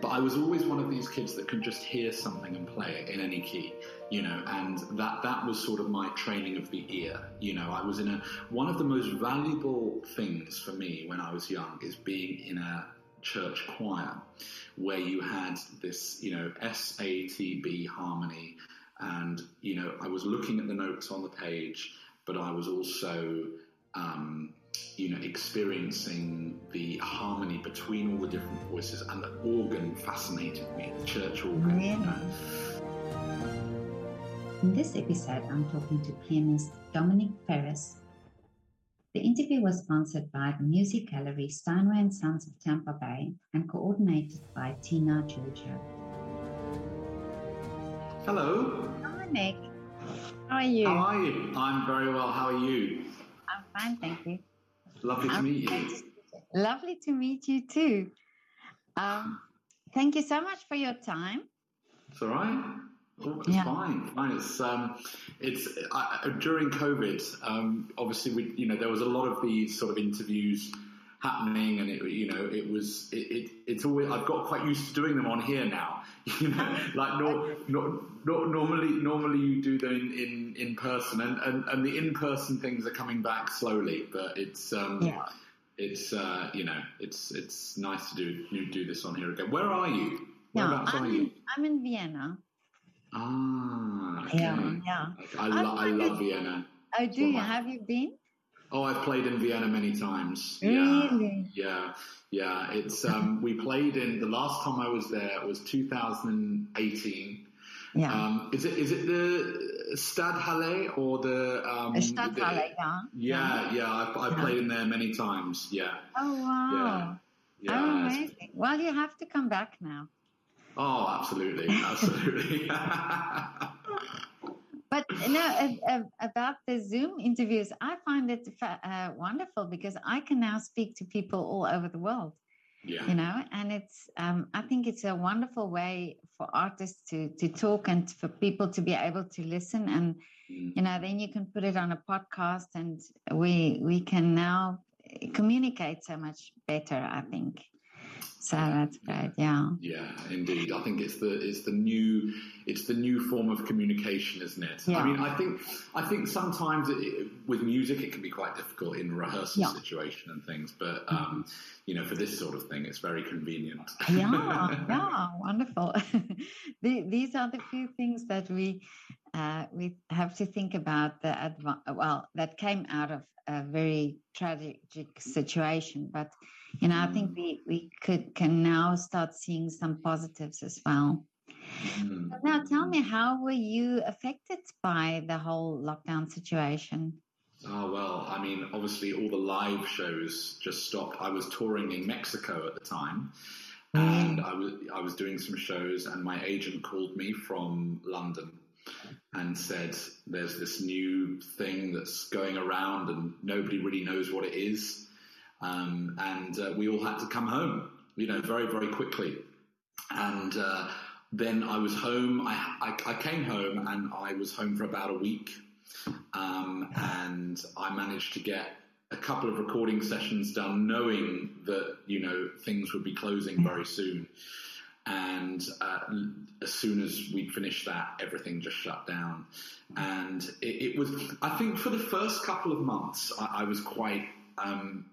but I was always one of these kids that could just hear something and play it in any key, you know, and that, that was sort of my training of the ear. You know, I was in a, one of the most valuable things for me when I was young is being in a church choir where you had this, you know, S A T B harmony. And, you know, I was looking at the notes on the page, but I was also, um, you know, experiencing the harmony between all the different voices, and the organ fascinated me, the church organ. You know. In this episode, I'm talking to pianist Dominic Ferris. The interview was sponsored by the music gallery Steinway and Sons of Tampa Bay and coordinated by Tina Georgia. Hello. Dominic, how are you? How are you? I'm very well. How are you? I'm fine, thank you. Lovely to meet you. Lovely to meet you too. Um, thank you so much for your time. It's all right. Oh, it's Yeah. fine. Fine. It's um, it's I, during COVID. Um, obviously, we you know there was a lot of these sort of interviews happening, and it you know it was it, it it's always I've got quite used to doing them on here now. You know, like no, no, no, normally normally you do them in in, in person, and, and and the in person things are coming back slowly, but it's um. Yeah. It's uh, you know it's it's nice to do do- do this on here again. Where are you? Yeah, Whereabouts I'm in, you? I'm in Vienna. Ah, okay. Yeah, yeah. I, lo- I love Vienna. Oh, do you? Have you been? Oh, I've played in Vienna many times. Really? Yeah, yeah, yeah. It's um, we played in the last time I was there was 2018. Yeah. Um, is it is it the Stadthalle or the um, Stadthalle, yeah. Yeah, yeah. I've, I've Yeah. played in there many times. Yeah, Oh, wow. yeah. Oh, amazing. Well, you have to come back now. Oh, absolutely, absolutely. But no, uh, uh, about the Zoom interviews, I find it uh, wonderful because I can now speak to people all over the world. yeah. you know and it's um, i think it's a wonderful way for artists to to talk and for people to be able to listen and Mm. you know then you can put it on a podcast and we we can now communicate so much better i think so that's great yeah Yeah, indeed. I think it's the it's the new it's the new form of communication, isn't it? Yeah. I mean, I think I think sometimes it, it- with music it can be quite difficult in rehearsal Yeah. situation and things, but um, you know, for this sort of thing, it's very convenient. yeah yeah wonderful The- these are the few things that we uh, we have to think about the adva- well that came out of a very tragic situation but you know i think we we could can now start seeing some positives as well. Mm. now tell me how were you affected by the whole lockdown situation? Oh well, I mean, obviously all the live shows just stopped. I was touring in Mexico at the time, and I was I was doing some shows, and my agent called me from London and said, "There's this new thing that's going around, and nobody really knows what it is, um, and uh, we all had to come home, you know, very very quickly." And uh, then I was home. I, I I came home, and I was home for about a week um, and I managed to get a couple of recording sessions done, knowing that you know things would be closing very soon. And uh, as soon as we finished that, everything just shut down. And it, it was, I think, for the first couple of months, I, I was quite. Um,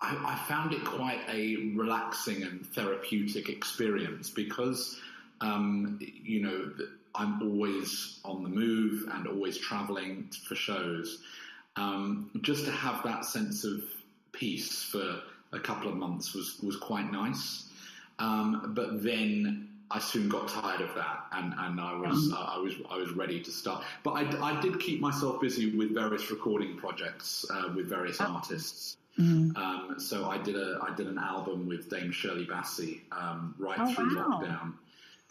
I, I found it quite a relaxing and therapeutic experience because, um, you know, I'm always on the move and always traveling for shows. Um, just to have that sense of peace for a couple of months was, was quite nice. Um, but then I soon got tired of that, and, and I was uh, I was I was ready to start. But I, I did keep myself busy with various recording projects uh, with various artists. Um, so I did a I did an album with Dame Shirley Bassey um, right Oh, through wow. lockdown.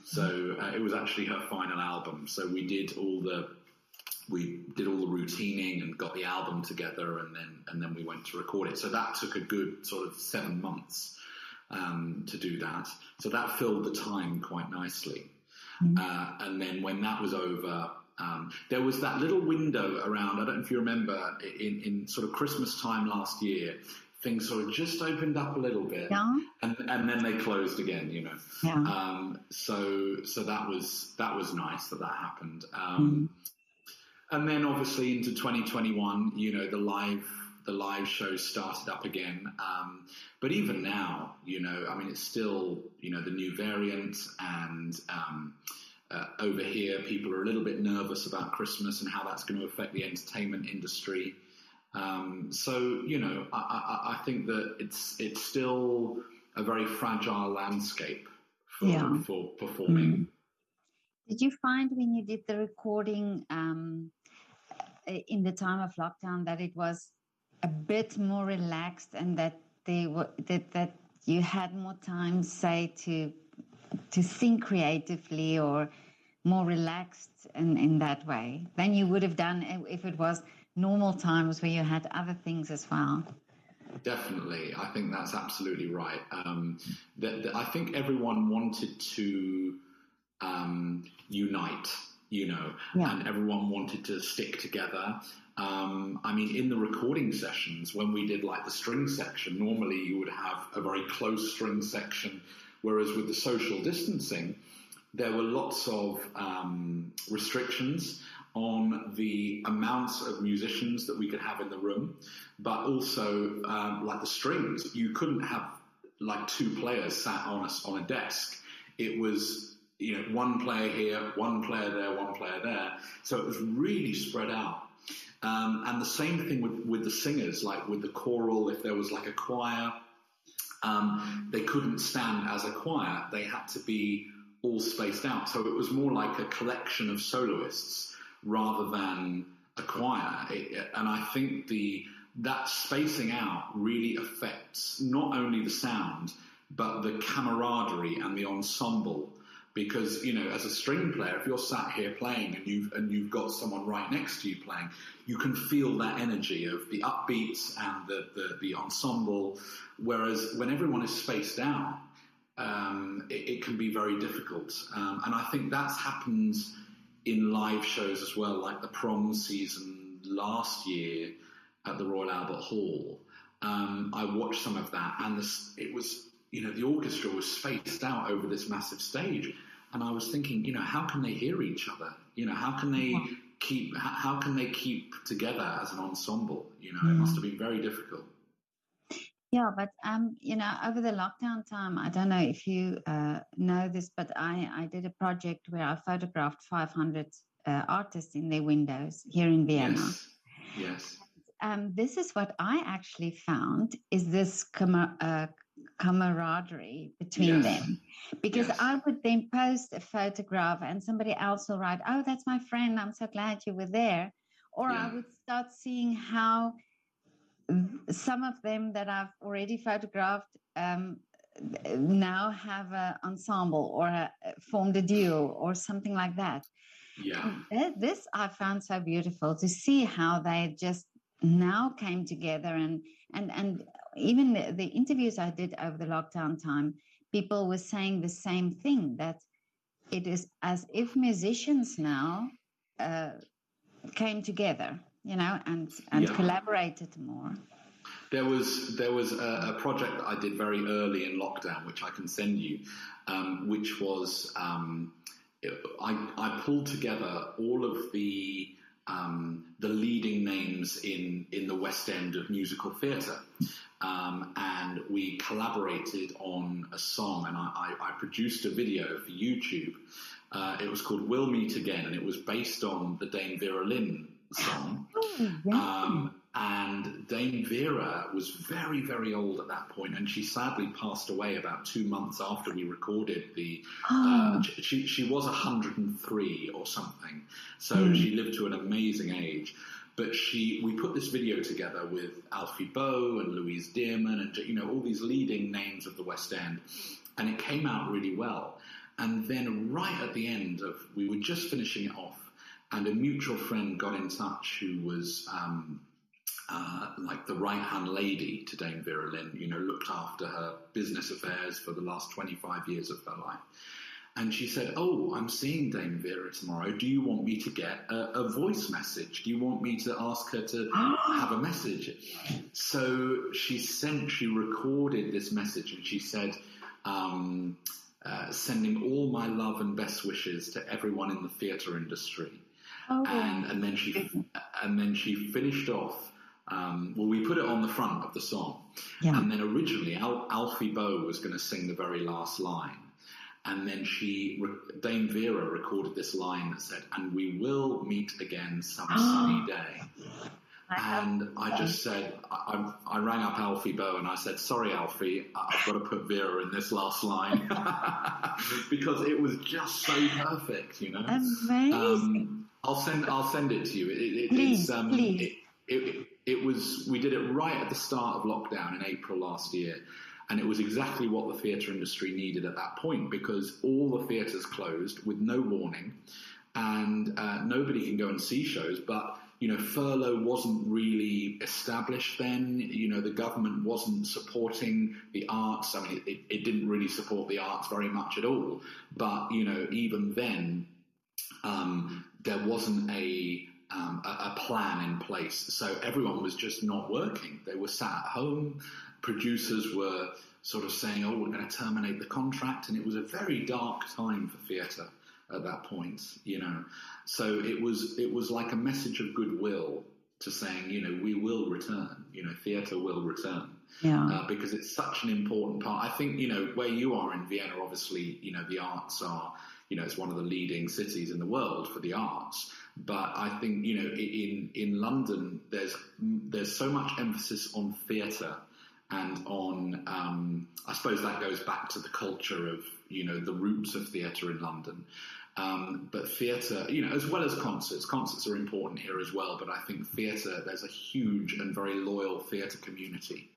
So uh, it was actually her final album. So we did all the we did all the routining and got the album together, and then and then we went to record it. So that took a good sort of seven months um, to do that. So that filled the time quite nicely. Uh, and then when that was over, um, there was that little window around. I don't know if you remember in, in sort of Christmas time last year. things sort of just opened up a little bit, yeah. and and then they closed again. You know, yeah. Um, so so that was that was nice that that happened. Um, mm. And then obviously into 2021, you know, the live the live shows started up again. Um, but even now, you know, I mean, it's still, you know, the new variant and um, uh, over here, people are a little bit nervous about Christmas and how that's going to affect the entertainment industry. Um, so, you know, I, I, I, think that it's it's still a very fragile landscape for, yeah. for performing. Mm. Did you find when you did the recording um, in the time of lockdown that it was a bit more relaxed and that they were that that you had more time, say, to to think creatively or more relaxed in, in that way than you would have done if it was normal times where you had other things as well. Definitely, I think that's absolutely right. Um, that, that I think everyone wanted to um, unite, you know, yeah. and everyone wanted to stick together. Um, I mean, in the recording sessions, when we did like the string section, normally you would have a very close string section, whereas with the social distancing, there were lots of um, restrictions on the amounts of musicians that we could have in the room, but also um, like the strings, you couldn't have like two players sat on a, on a desk. It was you know one player here, one player there, one player there. So it was really spread out. Um, and the same thing with, with the singers, like with the choral, if there was like a choir, um, they couldn't stand as a choir. They had to be all spaced out. So it was more like a collection of soloists rather than a choir. It, and I think the that spacing out really affects not only the sound, but the camaraderie and the ensemble because you know as a string player if you're sat here playing and you've and you've got someone right next to you playing you can feel that energy of the upbeats and the the, the ensemble. Whereas when everyone is spaced out um, it, it, can be very difficult. Um, and I think that's happened in live shows as well like the prom season last year at the Royal Albert Hall. Um, I watched some of that and this, it was you know, the orchestra was spaced out over this massive stage. And I was thinking, you know, how can they hear each other? You know, how can they keep how can they keep together as an ensemble? You know, it must have been very difficult. Yeah, but um, you know, over the lockdown time, I don't know if you uh, know this, but I I did a project where I photographed 500 uh, artists in their windows here in Vienna. Yes. Yes. Um, this is what I actually found is this com- uh, camaraderie between yes. them because yes. I would then post a photograph and somebody else will write, Oh, that's my friend. I'm so glad you were there. Or yeah. I would start seeing how some of them that I've already photographed um, now have an ensemble or a, formed a duo or something like that. Yeah. This I found so beautiful to see how they just now came together and and and even the, the interviews I did over the lockdown time, people were saying the same thing that it is as if musicians now uh, came together, you know, and and yeah. collaborated more. There was there was a, a, project that I did very early in lockdown, which I can send you, um, which was um, I, I pulled together all of the um, the leading names in in the West End of musical theatre um, and we collaborated on a song, and I, I, I produced a video for YouTube. Uh, it was called "We'll Meet Again," and it was based on the Dame Vera Lynn song. Oh, um, and Dame Vera was very, very old at that point, and she sadly passed away about two months after we recorded the. Uh, she she was 103 or something, so mm. she lived to an amazing age. But she, we put this video together with Alfie Boe and Louise Dearman and you know all these leading names of the West End, and it came out really well. And then right at the end of, we were just finishing it off, and a mutual friend got in touch who was um, uh, like the right hand lady to Dame Vera Lynn, you know, looked after her business affairs for the last 25 years of her life. And she said, "Oh, I'm seeing Dame Vera tomorrow. Do you want me to get a, a voice message? Do you want me to ask her to have a message?" So she sent, she recorded this message, and she said. Um, uh, sending all my love and best wishes to everyone in the theatre industry. Oh. And, and then she and then she finished off. Um, well, we put it on the front of the song, yeah. and then originally Al- Alfie Boe was going to sing the very last line, and then she Dame Vera recorded this line that said, "And we will meet again some sunny day." and I just said, I, I, rang up Alfie Boe and I said, sorry, Alfie, I've got to put Vera in this last line because it was just so perfect, you know. Amazing. Um, I'll send, I'll send it to you. It, it, please, it's, um, please. It, it, it was, we did it right at the start of lockdown in April last year. And it was exactly what the theatre industry needed at that point because all the theatres closed with no warning and uh, nobody can go and see shows, but you know, furlough wasn't really established then. You know, the government wasn't supporting the arts. I mean, it, it didn't really support the arts very much at all. But, you know, even then, um, there wasn't a, um, a, a plan in place. So everyone was just not working. They were sat at home. Producers were sort of saying, oh, we're going to terminate the contract. And it was a very dark time for theatre at that point, you know. So it was it was like a message of goodwill to saying, you know, we will return, you know, theatre will return. Yeah. Uh, because it's such an important part. I think, you know, where you are in Vienna, obviously, you know, the arts are, you know, it's one of the leading cities in the world for the arts. But I think, you know, in, in London, there's, there's so much emphasis on theatre and on, um, I suppose that goes back to the culture of, you know, the roots of theatre in London. Um, but theatre, you know, as well as concerts, concerts are important here as well. But I think theatre, there's a huge and very loyal theatre community.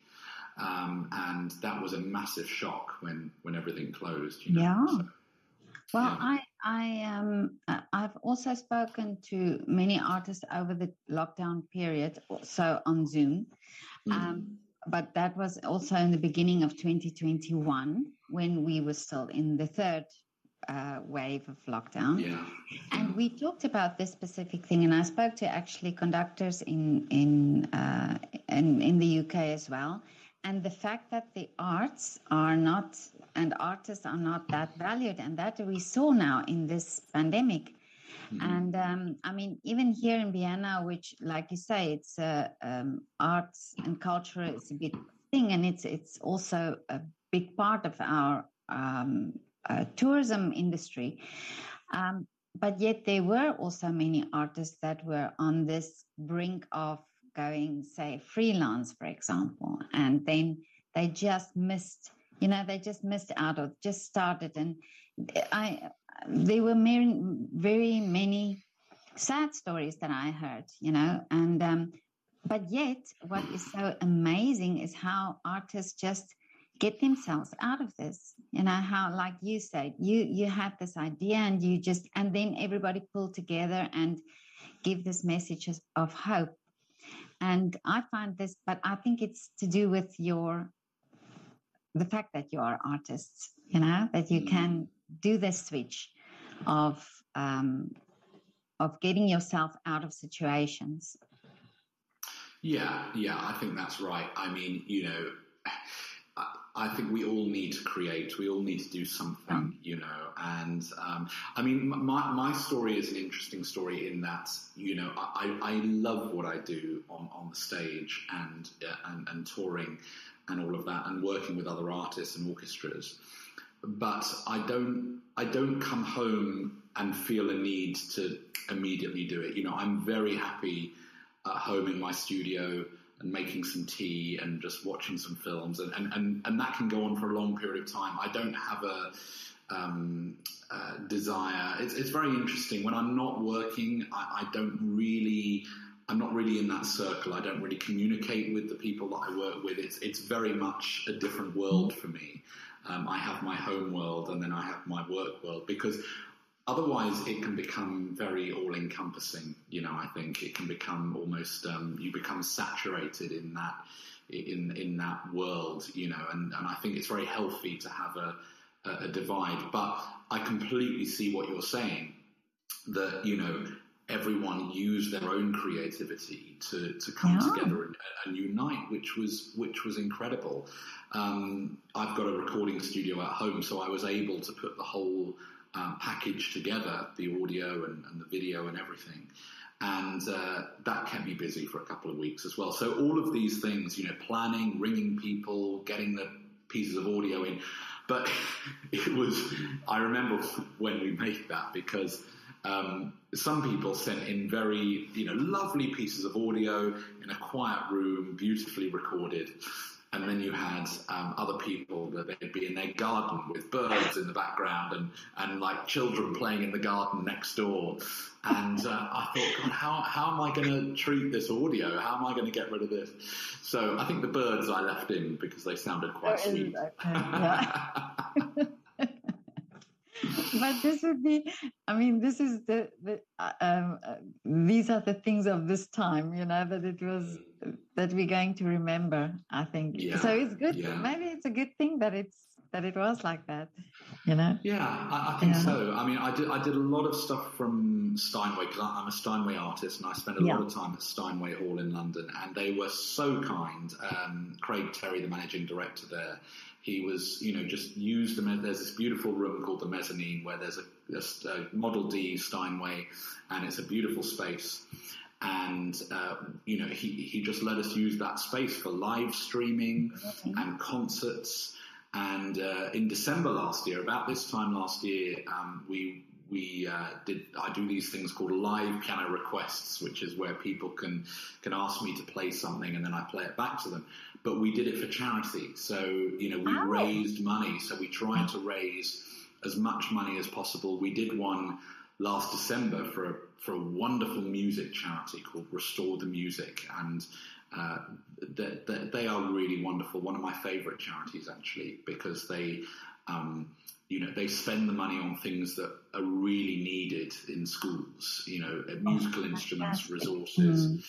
Um, and that was a massive shock when, when everything closed. You know? Yeah. So, well, yeah. I I um I've also spoken to many artists over the lockdown period, so on Zoom. Mm. Um, but that was also in the beginning of 2021 when we were still in the third uh, wave of lockdown. Yeah. And we talked about this specific thing, and I spoke to actually conductors in in uh, in, in the UK as well. And the fact that the arts are not and artists are not that valued, and that we saw now in this pandemic. Mm-hmm. And um, I mean, even here in Vienna, which, like you say, it's uh, um, arts and culture is a big thing, and it's it's also a big part of our um, uh, tourism industry. Um, but yet there were also many artists that were on this brink of going, say, freelance, for example, and then they just missed, you know, they just missed out or just started. And I, there were very, very many sad stories that I heard, you know, and, um, but yet what is so amazing is how artists just get themselves out of this you know how like you said you you had this idea and you just and then everybody pulled together and give this message of hope. And i find this but i think it's to do with your the fact that you are artists you know that you can do this switch of um, of getting yourself out of situations yeah yeah i think that's right i mean you know I think we all need to create. We all need to do something, you know. And um, I mean, my my story is an interesting story in that you know I, I love what I do on, on the stage and, uh, and and touring and all of that and working with other artists and orchestras. But I don't I don't come home and feel a need to immediately do it. You know, I'm very happy at home in my studio and making some tea and just watching some films and, and, and, and that can go on for a long period of time. I don't have a um, uh, desire. It's, it's very interesting. When I'm not working, I, I don't really I'm not really in that circle. I don't really communicate with the people that I work with. It's it's very much a different world for me. Um, I have my home world and then I have my work world because Otherwise, it can become very all-encompassing. You know, I think it can become almost um, you become saturated in that in in that world. You know, and and I think it's very healthy to have a a divide. But I completely see what you're saying. That you know everyone used their own creativity to, to come yeah. together and, and, unite, which was which was incredible. Um, I've got a recording studio at home, so I was able to put the whole um, package together, the audio and, and, the video and everything. And uh, that kept me busy for a couple of weeks as well. So all of these things, you know, planning, ringing people, getting the pieces of audio in. But it was, I remember when we made that because um, some people sent in very, you know, lovely pieces of audio in a quiet room, beautifully recorded. And then you had um, other people that they'd be in their garden with birds in the background and, and like children playing in the garden next door. And uh, I thought, God, how, how am I going to treat this audio? How am I going to get rid of this? So I think the birds I left in because they sounded quite sweet. but this would be i mean this is the, the uh, um, uh, these are the things of this time you know that it was that we're going to remember i think. Yeah, so it's good. yeah. maybe it's a good thing that it's that it was like that you know? Yeah i, I think yeah. so. I mean i did i did a lot of stuff from steinway because i'm a steinway artist and i spent a lot of time at steinway hall in london and they were so kind. Um, craig terry the managing director there he was, you know, just used them. There's this beautiful room called the mezzanine where there's a, a, a Model D Steinway, and it's a beautiful space. And uh, you know, he he just let us use that space for live streaming mm-hmm. and concerts. And uh, in December last year, about this time last year, um, we we uh, did I do these things called live piano requests, which is where people can can ask me to play something and then I play it back to them but we did it for charity. So, you know, we oh. raised money. So we tried to raise as much money as possible. We did one last December for a, for a wonderful music charity called Restore the Music. And uh, they, they, they, are really wonderful. One of my favorite charities, actually, because they, um, you know, they spend the money on things that are really needed in schools, you know, musical oh, instruments, resources. Mm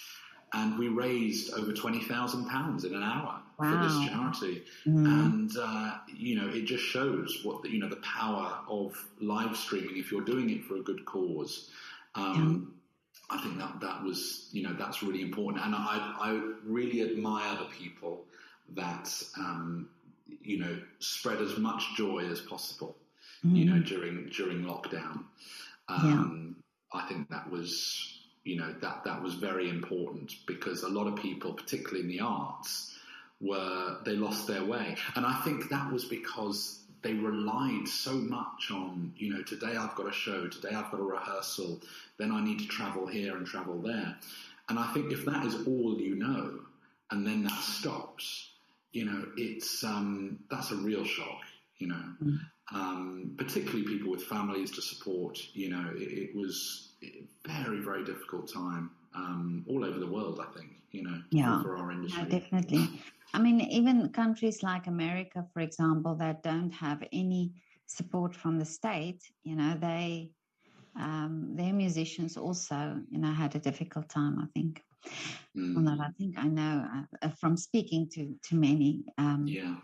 and we raised over twenty thousand pounds in an hour wow. for this charity. Mm. And uh, you know, it just shows what the, you know the power of live streaming if you're doing it for a good cause. Um, yeah. I think that that was you know that's really important, and I I really admire the people that um, you know spread as much joy as possible. Mm. You know mm. during during lockdown. Um, yeah. I think that was you know that that was very important because a lot of people, particularly in the arts, were they lost their way, and I think that was because they relied so much on you know today I've got a show, today I've got a rehearsal, then I need to travel here and travel there, and I think if that is all you know, and then that stops, you know, it's um, that's a real shock, you know. Mm. Um, particularly people with families to support, you know, it, it was very, very difficult time um, all over the world, I think, you know, yeah. for our industry. Yeah, definitely. I mean, even countries like America, for example, that don't have any support from the state, you know, they, um, their musicians also, you know, had a difficult time, I think. Mm. Well, I think I know uh, from speaking to, to many. Um, yeah.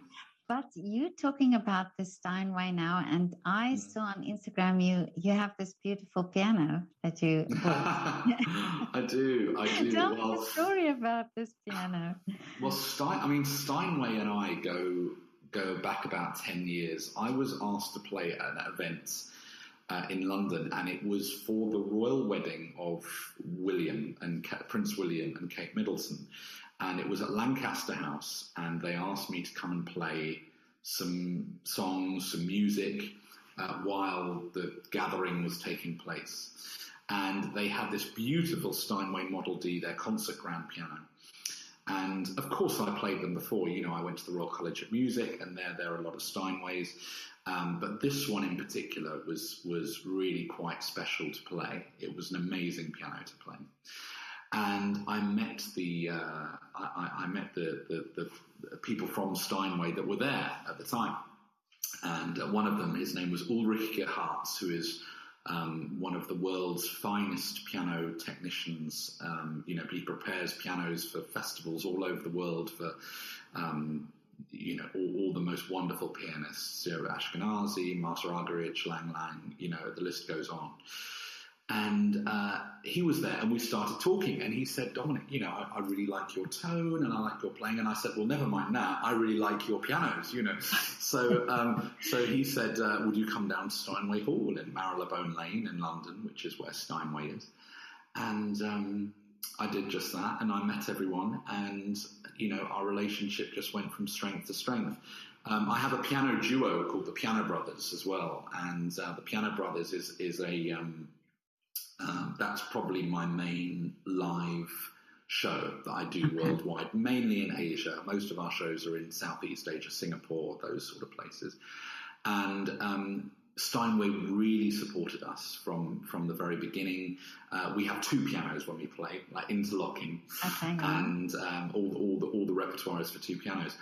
But you talking about the Steinway now, and I mm. saw on Instagram you you have this beautiful piano that you. I do, I do. Tell well, me the story about this piano. Well, Stein, I mean Steinway and I go go back about ten years. I was asked to play at an event uh, in London, and it was for the royal wedding of William and Prince William and Kate Middleton and it was at Lancaster House, and they asked me to come and play some songs, some music, uh, while the gathering was taking place. And they had this beautiful Steinway Model D, their concert grand piano. And of course, I played them before. You know, I went to the Royal College of Music, and there there are a lot of Steinways. Um, but this one in particular was was really quite special to play. It was an amazing piano to play and I met the uh, I, I, met the, the, the, people from Steinway that were there at the time, and uh, one of them, his name was Ulrich Gerhartz, who is um, one of the world's finest piano technicians. Um, you know, he prepares pianos for festivals all over the world for um, you know, all, all, the most wonderful pianists, know, Ashkenazy, Martha Argerich, Lang Lang, you know, the list goes on. And uh, he was there, and we started talking. And he said, Dominic, you know, I, I, really like your tone, and I like your playing. And I said, well, never mind that. I really like your pianos, you know. so, um, so he said, uh, would you come down to Steinway Hall in Marylebone Lane in London, which is where Steinway is? And um, I did just that, and I met everyone, and you know, our relationship just went from strength to strength. Um, I have a piano duo called the Piano Brothers as well, and uh, the Piano Brothers is is a um, um, that's probably my main live show that I do worldwide, mainly in Asia. Most of our shows are in Southeast Asia, Singapore, those sort of places, and um, Steinway really supported us from from the very beginning. Uh, we have two pianos when we play, like interlocking, okay, and um, all, all, the all the repertoire is for two pianos.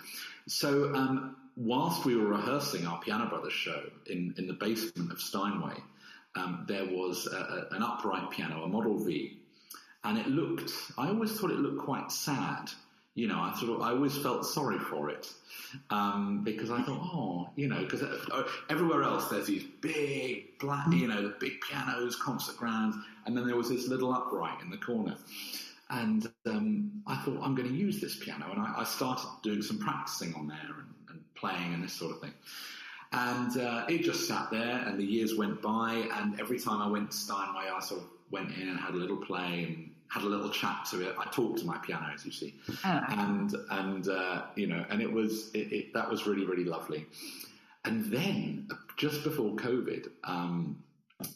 So um, whilst we were rehearsing our Piano Brothers show in in the basement of Steinway, um, there was a, a, an upright piano, a Model V, and it looked. I always thought it looked quite sad. You know, I sort of I always felt sorry for it um, because I thought, oh, you know, because uh, everywhere else there's these big black, you know, the big pianos, concert grands, and then there was this little upright in the corner. And um, I thought I'm going to use this piano, and I, I started doing some practicing on there and, and, playing and this sort of thing. And uh, it just sat there, and the years went by, and every time I went to Steinway, I sort of went in and had a little play and had a little chat to it. I talked to my piano, as you see, oh. and and uh, you know, and it was it, it, that was really really lovely. And then just before COVID, um,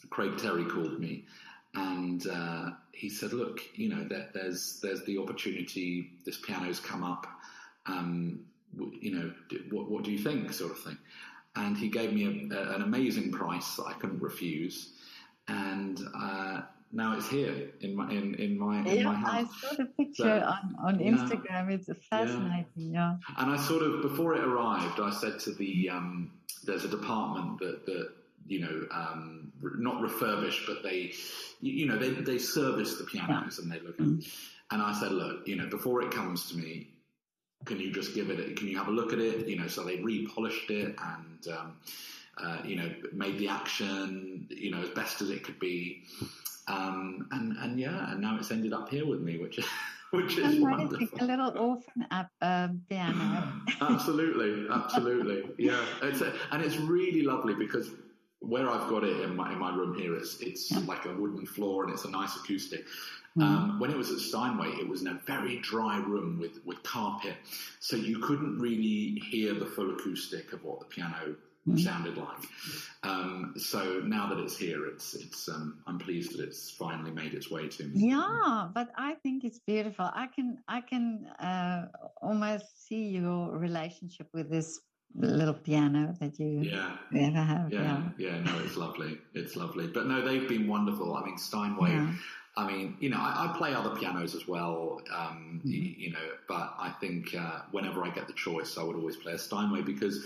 Craig Terry called me, and uh, he said, "Look, you know, there, there's there's the opportunity. This piano's come up. Um, you know, what what do you think?" Sort of thing. And he gave me a, a, an amazing price that I couldn't refuse, and uh, now it's here in my in, in my in yeah, my house. I saw the picture so, on, on Instagram. Yeah, it's fascinating. Yeah. yeah. And I sort of before it arrived, I said to the um, there's a department that that you know um, not refurbish, but they you know they they service the pianos yeah. and they look at. Mm. And I said, look, you know, before it comes to me, can you just give it? Can you have a look at it? You know, so they repolished it and. Um, uh, you know, made the action, you know, as best as it could be. Um, and and yeah, and now it's ended up here with me, which is which is wonderful. A little orphan um, piano. absolutely, absolutely, yeah. It's a, and it's really lovely because where I've got it in my in my room here, it's it's yeah. like a wooden floor and it's a nice acoustic. Mm. Um, when it was at Steinway, it was in a very dry room with, with carpet, so you couldn't really hear the full acoustic of what the piano mm. sounded like. Um, so now that it's here, it's it's um, I'm pleased that it's finally made its way to me. Yeah, but I think it's beautiful. I can I can uh, almost see your relationship with this little piano that you yeah. ever have. Yeah, yeah, yeah, no, it's lovely. It's lovely. But no, they've been wonderful. I mean, Steinway. Yeah. I mean, you know, I, I, play other pianos as well, um, mm-hmm. you, you, know, but I think uh, whenever I get the choice, I would always play a Steinway because,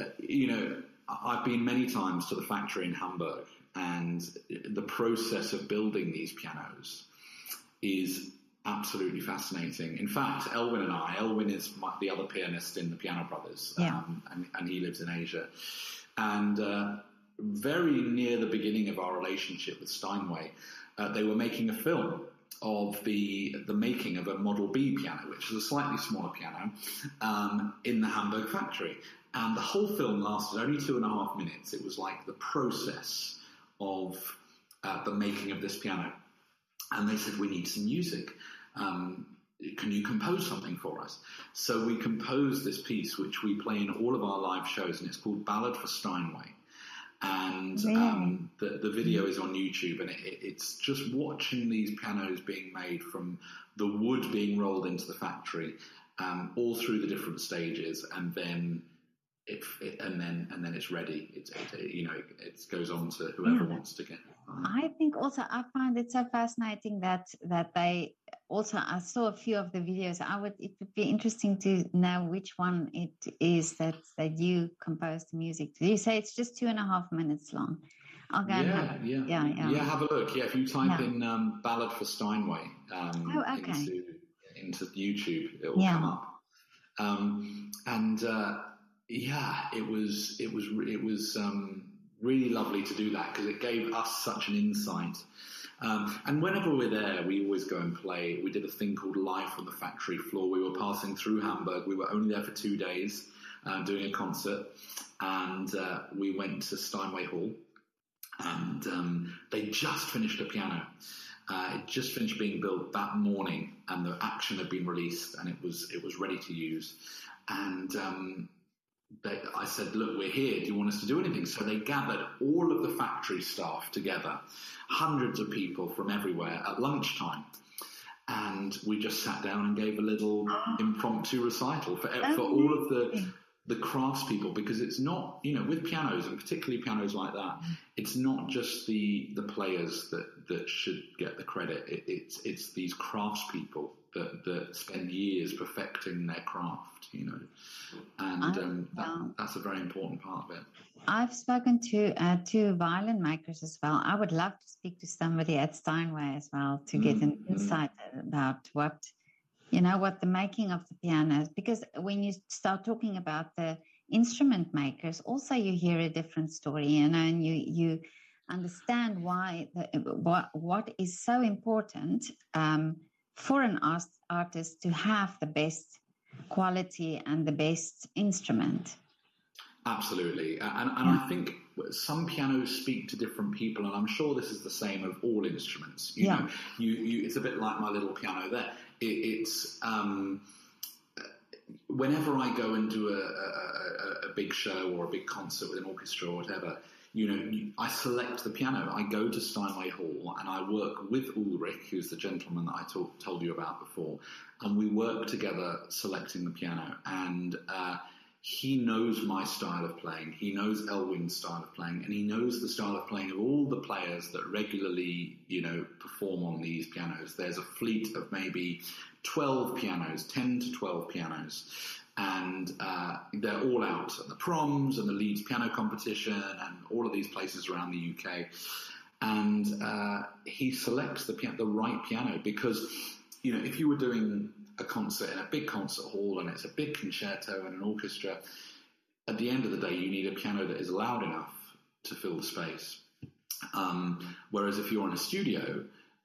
uh, you know, I've been many times to the factory in Hamburg, and the process of building these pianos is absolutely fascinating. In fact, Elwin and I, Elwin is my, the other pianist in the Piano Brothers, yeah. um, and, and, he lives in Asia. And uh, very near the beginning of our relationship with Steinway, uh, they were making a film of the the making of a Model B piano, which is a slightly smaller piano, um, in the Hamburg factory. And the whole film lasted only two and a half minutes. It was like the process of uh, the making of this piano. And they said, we need some music. Um, can you compose something for us? So we composed this piece, which we play in all of our live shows, and it's called Ballad for Steinway and um, the, the video is on YouTube, and it, it's just watching these pianos being made from the wood being rolled into the factory, um, all through the different stages, and then it, it, and then and then it's ready. It's it, you know it, goes on to whoever yeah. wants to get. I think also I find it so fascinating that that they also I saw a few of the videos. I would it would be interesting to know which one it is that that you composed the music to. You say it's just two and a half minutes long. I'll go yeah, have, yeah, yeah, yeah, yeah. Have a look. Yeah, if you type yeah. in um, "ballad for Steinway" um, oh, okay. into into YouTube, it will come up. Um, and uh, yeah, it was it was it was um, really lovely to do that because it gave us such an insight. Um, and whenever we're there, we always go and play. We did a thing called Live from the Factory Floor. We were passing through Hamburg. We were only there for two days uh, doing a concert, and uh, we went to Steinway Hall, and um, they just finished a piano. Uh, it just finished being built that morning, and the action had been released, and it was it was ready to use. And um, they, I said, "Look, we're here. Do you want us to do anything?" So they gathered all of the factory staff together, hundreds of people from everywhere at lunchtime, and we just sat down and gave a little impromptu recital for for oh, all of the the craftspeople because it's not you know with pianos and particularly pianos like that it's not just the the players that that should get the credit it, it's it's these craftspeople that that spend years perfecting their craft you know and um, that, that's a very important part of it I've spoken to uh, to violin makers as well. I would love to speak to somebody at Steinway as well to get an Mm-hmm. insight about what you know what the making of the piano is because when you start talking about the instrument makers also you hear a different story you know and you you understand why the, what what is so important um, for an art, artist to have the best quality and the best instrument Absolutely, and, and I think some pianos speak to different people, and I'm sure this is the same of all instruments. You Yeah. know, you, you it's a bit like my little piano there. It, it's um, whenever I go and do a, a, a big show or a big concert with an orchestra or whatever, you know, I select the piano. I go to Steinway Hall and I work with Ulrich, who's the gentleman that I talk, told you about before, and we work together selecting the piano. And uh, he knows my style of playing. He knows Elwin's style of playing, and he knows the style of playing of all the players that regularly, you know, perform on these pianos. There's a fleet of maybe 12 pianos, 10 to 12 pianos, and uh, they're all out at the proms and the Leeds piano competition and all of these places around the UK. And uh, he selects the the right piano because, you know, if you were doing a concert in a big concert hall and it's a big concerto and an orchestra, at the end of the day, you need a piano that is loud enough to fill the space. Um, whereas if you're in a studio,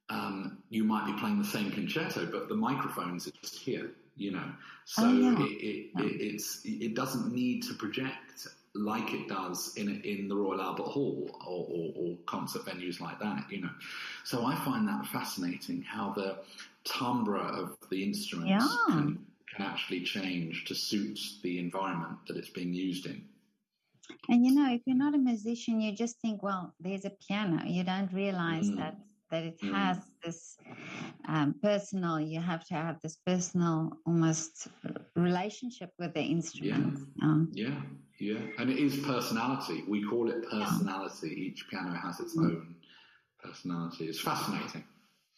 um, you might be playing the same concerto, but the microphones are just here, you know. So Oh, yeah. it, it, it, it's it doesn't need to project like it does in in the Royal Albert Hall or, or, or concert venues like that, you know. So I find that fascinating how the timbre of the instruments Yeah. can, can actually change to suit the environment that it's being used in. And you know, if you're not a musician, you just think, well, there's a piano. You don't realize Mm. that that it Mm. has this um, personal. You have to have this personal, almost relationship with the instrument. Um, Yeah, yeah, and it is personality. We call it personality. Each piano has its Mm. own personality. It's fascinating.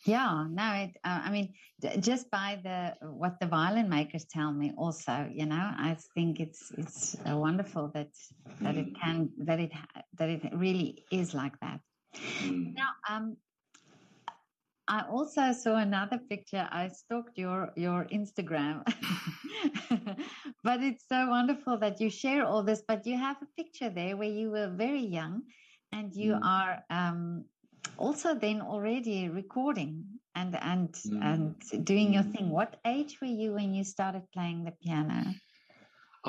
yeah, no, it, uh, I mean, d- just by the what the violin makers tell me, also, you know, I think it's it's uh, wonderful that that it Mm. can that it ha- that it really is like that. Mm. Now, um, I also saw another picture. I stalked your your Instagram, but it's so wonderful that you share all this. But you have a picture there where you were very young, and you Mm. are um, also then already recording and and Mm. and doing your Mm. thing. What age were you when you started playing the piano?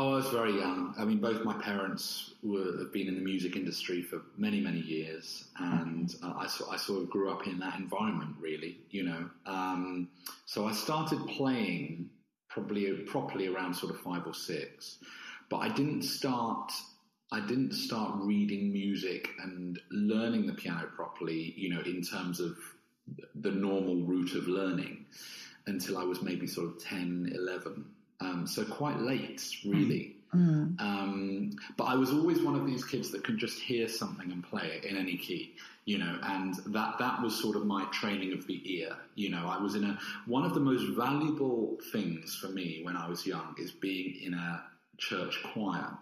Oh, I was very young. I mean, both my parents were, have been in the music industry for many, many years, and uh, I, sort- I sort of grew up in that environment, really. You know, um, so I started playing probably properly around sort of five or six, but I didn't start. I didn't start reading music and learning the piano properly. You know, in terms of the normal route of learning, until I was maybe sort of 10, 11. Um, so quite late, really. Mm. Um, but I was always one of these kids that can just hear something and play it in any key, you know, and that, that was sort of my training of the ear. You know, I was in a, one of the most valuable things for me when I was young is being in a church choir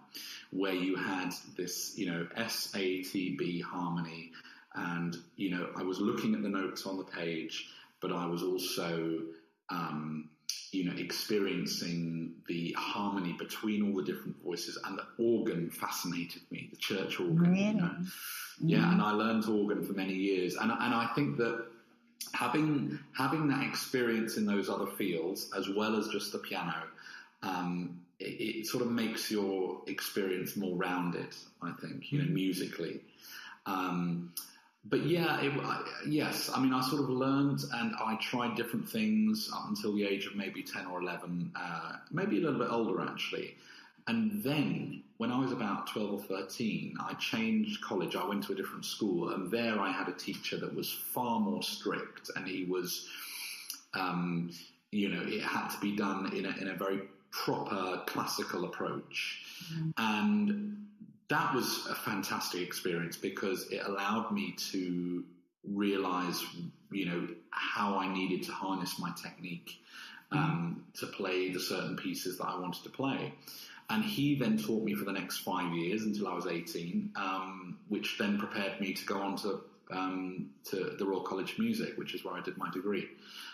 where you had this, you know, S, A, T, B harmony. And, you know, I was looking at the notes on the page, but I was also, um, you know, experiencing the harmony between all the different voices and the organ fascinated me, the church organ. Really? You know? Yeah, and I learned organ for many years, and and I think that having having that experience in those other fields as well as just the piano, um, it, it, sort of makes your experience more rounded. I think you know musically. Um, but yeah, it, I, yes. I mean, I sort of learned and I tried different things up until the age of maybe ten or eleven, uh, maybe a little bit older actually. And then, when I was about 12 or 13, I changed college. I went to a different school, and there I had a teacher that was far more strict, and he was, um, you know, it had to be done in a, in a very proper classical approach. Mm. And that was a fantastic experience because it allowed me to realize, you know, how I needed to harness my technique um, to play the certain pieces that I wanted to play. And he then taught me for the next five years until I was 18, um, which then prepared me to go on to, um, to the Royal College of Music, which is where I did my degree.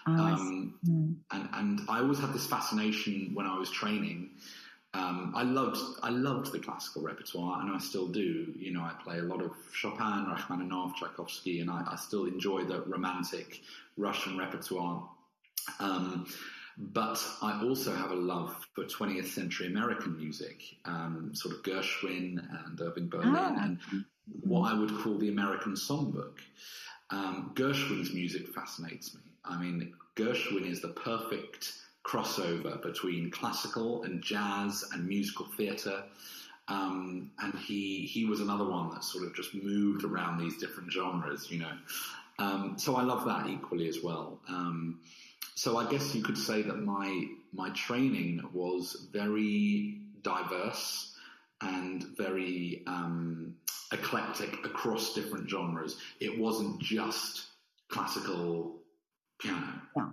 Oh, um, mm. and, and I always had this fascination when I was training. Um, I loved I loved the classical repertoire, and I still do. You know, I play a lot of Chopin, Rachmaninoff, Tchaikovsky, and I, I still enjoy the romantic Russian repertoire. Um, but I also have a love for 20th century American music, um, sort of Gershwin and Irving Berlin, oh. and what I would call the American songbook. Um, Gershwin's music fascinates me. I mean, Gershwin is the perfect crossover between classical and jazz and musical theatre. Um, and he he was another one that sort of just moved around these different genres, you know. Um, so I love that equally as well. Um, so I guess you could say that my my training was very diverse and very um, eclectic across different genres. It wasn't just classical Yeah.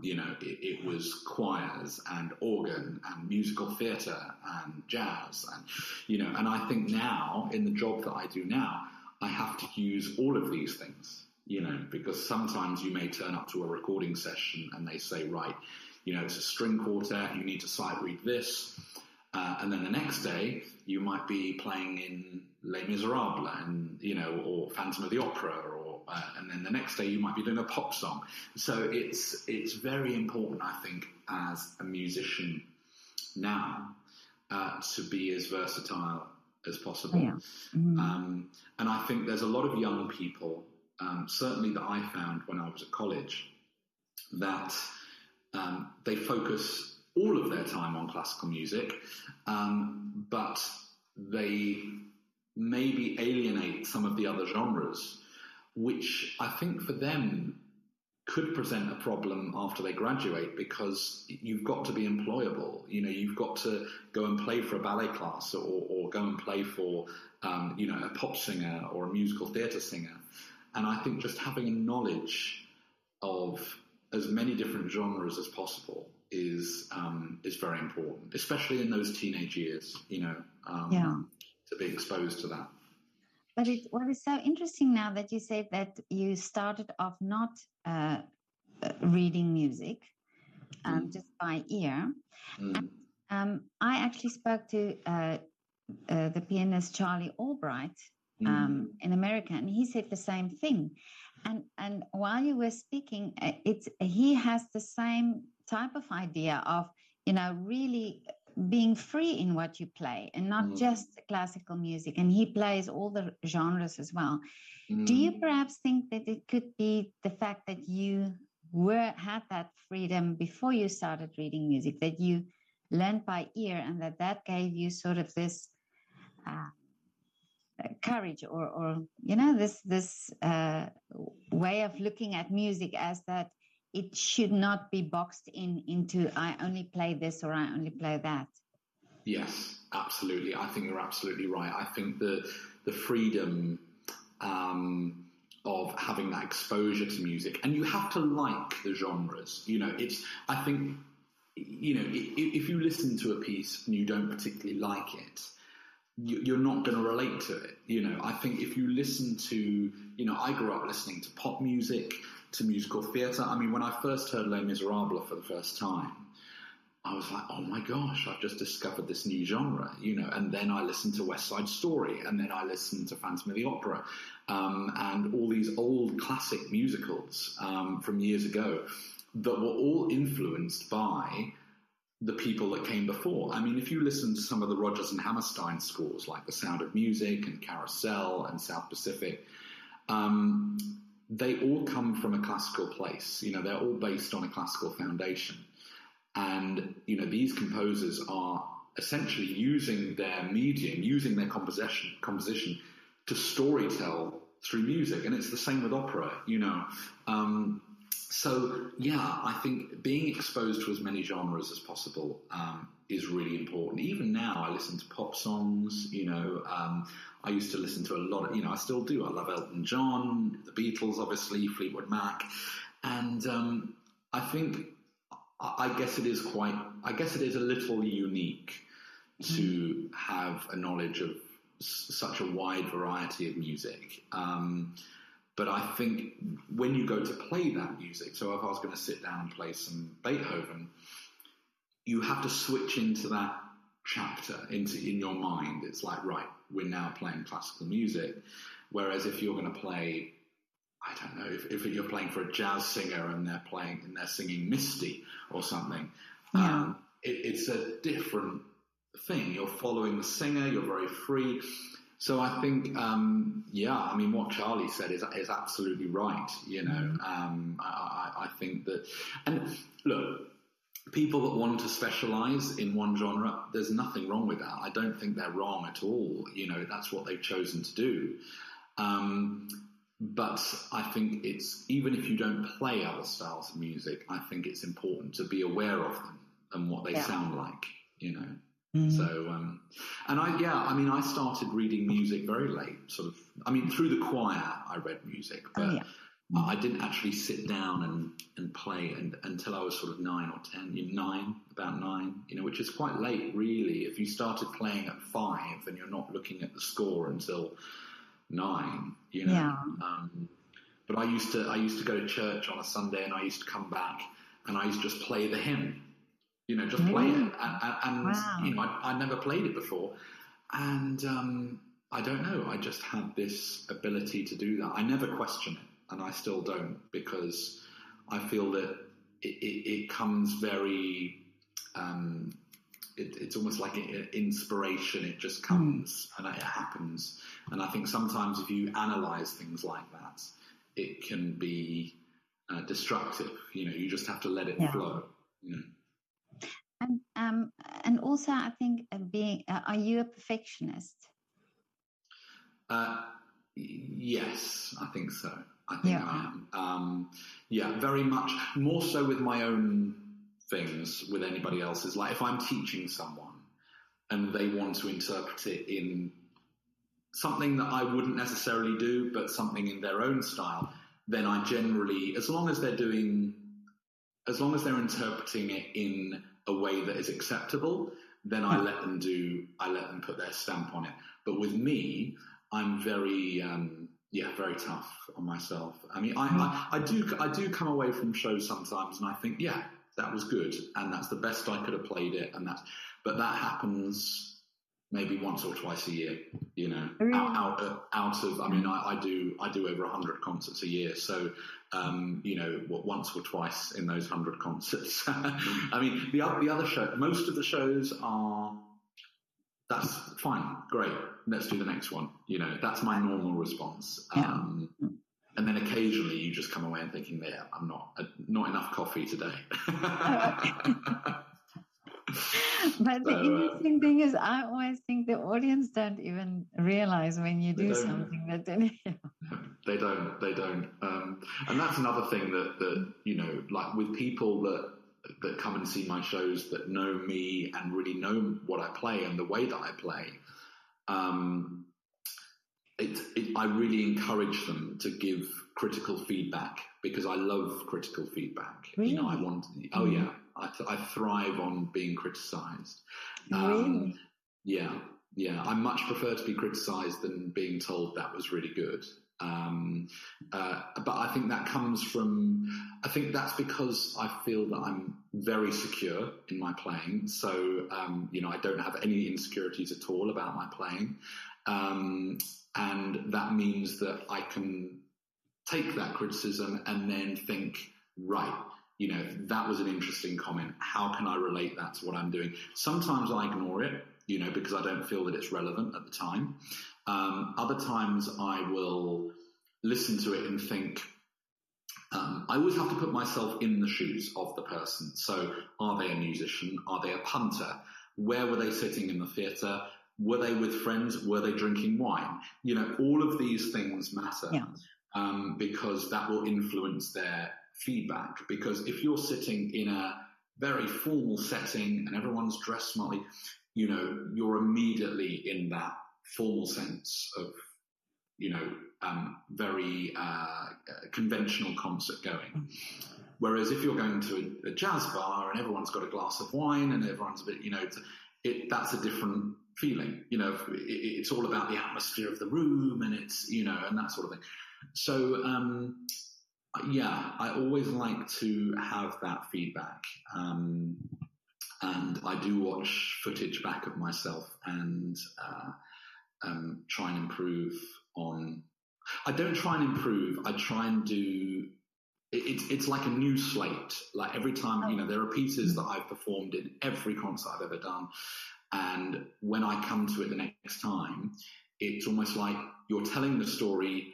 You know, it, it, was choirs and organ and musical theatre and jazz and you know. And I think now in the job that I do now, I have to use all of these things you know, because sometimes you may turn up to a recording session and they say, right, you know, it's a string quartet, you need to sight read this. Uh, and then the next day, you might be playing in Les Miserables and, you know, or Phantom of the Opera, or, uh, and then the next day you might be doing a pop song. So it's, it's very important, I think, as a musician now, uh, to be as versatile as possible. Yeah. Mm-hmm. Um, and I think there's a lot of young people um, certainly that I found when I was at college, that um, they focus all of their time on classical music, um, but they maybe alienate some of the other genres, which I think for them could present a problem after they graduate because you've got to be employable. You know, you've got to go and play for a ballet class or, or go and play for, um, you know, a pop singer or a musical theatre singer. And I think just having a knowledge of as many different genres as possible is um, is very important, especially in those teenage years. You know, um, yeah. to be exposed to that. But it, what is so interesting now that you say that you started off not uh, reading music, um, mm. just by ear. Mm. And, um, I actually spoke to uh, uh, the pianist Charlie Albright um, mm. in America, and he said the same thing. And and while you were speaking, uh, it's he has the same type of idea of you know really being free in what you play and not mm. just classical music. And he plays all the genres as well. Mm. Do you mm. perhaps think that it could be the fact that you were had that freedom before you started reading music that you learned by ear and that that gave you sort of this uh, courage or, or you know this this uh, way of looking at music as that it should not be boxed in into I only play this or I only play that. Yes, absolutely. I think you're absolutely right. I think the the freedom um, of having that exposure to music, and you have to like the genres. You know, it's. I think you know if you listen to a piece and you don't particularly like it you're not going to relate to it. You know, I think if you listen to, you know, I grew up listening to pop music, to musical theatre. I mean, when I first heard Les Miserables for the first time, I was like, oh my gosh, I've just discovered this new genre, you know. And then I listened to West Side Story, and then I listened to Phantom of the Opera, um, and all these old classic musicals um, from years ago that were all influenced by the people that came before. I mean, if you listen to some of the Rodgers and Hammerstein scores, like The Sound of Music and Carousel and South Pacific, um, they all come from a classical place. You know, they're all based on a classical foundation. And, you know, these composers are essentially using their medium, using their composition, composition to storytell through music. And it's the same with opera, you know. Um, so, yeah, I think being exposed to as many genres as possible um, is really important. Even now, I listen to pop songs, you know. Um, I used to listen to a lot of, you know, I still do. I love Elton John, the Beatles, obviously, Fleetwood Mac. And um, I think I guess it is quite, I guess it is a little unique to mm. have a knowledge of s- such a wide variety of music. Um, but I think when you go to play that music, so if I was going to sit down and play some Beethoven, you have to switch into that chapter into in your mind. It's like, right, we're now playing classical music. Whereas if you're going to play I don't know if, if you're playing for a jazz singer and they're playing and they're singing Misty or something. Yeah. Um, it, it's a different thing. You're following the singer. You're very free. So I think, um, yeah, I mean, what Charlie said is is absolutely right. You know, mm-hmm. um, I, I, think that, and look, people that want to specialize in one genre, there's nothing wrong with that. I don't think they're wrong at all. You know, that's what they've chosen to do. Um, but I think it's even if you don't play other styles of music, I think it's important to be aware of them and what they yeah. sound like, you know. Mm. So, um, and I, yeah, I mean, I started reading music very late, sort of. I mean, through the choir, I read music, oh, but oh, yeah. I didn't actually sit down and, and play and, until I was sort of nine or ten, you know, nine, about nine, you know, which is quite late, really. If you started playing at five and you're not looking at the score until nine, you know. Yeah. Um, but I used to I used to go to church on a Sunday and I used to come back and I used to just play the hymn, you know, just play it. And, and wow. you know, I, I never played it before, and um, I don't know. I just had this ability to do that. I never question it, and I still don't because I feel that it, it, it comes very um, it, it's almost like inspiration. It just comes mm. and it happens. And I think sometimes if you analyze things like that, it can be uh, destructive. You know, you just have to let it yeah. flow. You know? And um, and also, I think uh, being uh, are you a perfectionist? Uh, yes, I think so. I think yeah. I am. Um, yeah, very much more so with my own things with anybody else's. Like if I'm teaching someone and they want to interpret it in something that I wouldn't necessarily do, but something in their own style, then I generally, as long as they're doing, as long as they're interpreting it in a way that is acceptable, then I let them do, I let them put their stamp on it. But with me, I'm very, um, yeah, very tough on myself. I mean, I, I, I do, I do come away from shows sometimes and I think, yeah, that was good, and that's the best I could have played it, and that's. But that happens maybe once or twice a year, you know, out, out, out of. I mean, I, I do I do over a hundred concerts a year, so um, you know, what, once or twice in those hundred concerts. I mean, the the other show, most of the shows are. That's fine, great. Let's do the next one. You know, that's my normal response. Yeah. Um, and then occasionally you just come away and thinking, "Yeah, I'm not uh, not enough coffee today." but the uh, interesting uh, thing is, I always think the audience don't even realize when you do something that they. they don't. They don't. Um, and that's another thing that that you know, like with people that that come and see my shows that know me and really know what I play and the way that I play. Um, it, it, I really encourage them to give critical feedback because I love critical feedback. Really? You know, I want. Oh yeah, I, th- I, thrive on being criticised. Um, really? Yeah, yeah. I much prefer to be criticised than being told that was really good. Um, uh, but I think that comes from, I think that's because I feel that I'm very secure in my playing. So, um, you know, I don't have any insecurities at all about my playing. Um, and that means that I can take that criticism and then think, right, you know, that was an interesting comment. How can I relate that to what I'm doing? Sometimes I ignore it, you know, because I don't feel that it's relevant at the time. Um, other times I will listen to it and think, um, I always have to put myself in the shoes of the person. So, are they a musician? Are they a punter? Where were they sitting in the theatre? Were they with friends? Were they drinking wine? You know, all of these things matter yeah. um, because that will influence their feedback. Because if you're sitting in a very formal setting and everyone's dressed smartly, you know, you're immediately in that formal sense of, you know, um, very uh, conventional concert going. Whereas if you're going to a, a, jazz bar and everyone's got a glass of wine and everyone's a bit, you know, it, that's a different feeling. You know, it, it's all about the atmosphere of the room and it's, you know, and that sort of thing. So, um, yeah, I always like to have that feedback. Um, and I do watch footage back of myself and uh, um, try and improve on. I don't try and improve. I try and do. It's it's like a new slate. Like every time, you know, there are pieces that I've performed in every concert I've ever done, and when I come to it the next time, it's almost like you're telling the story,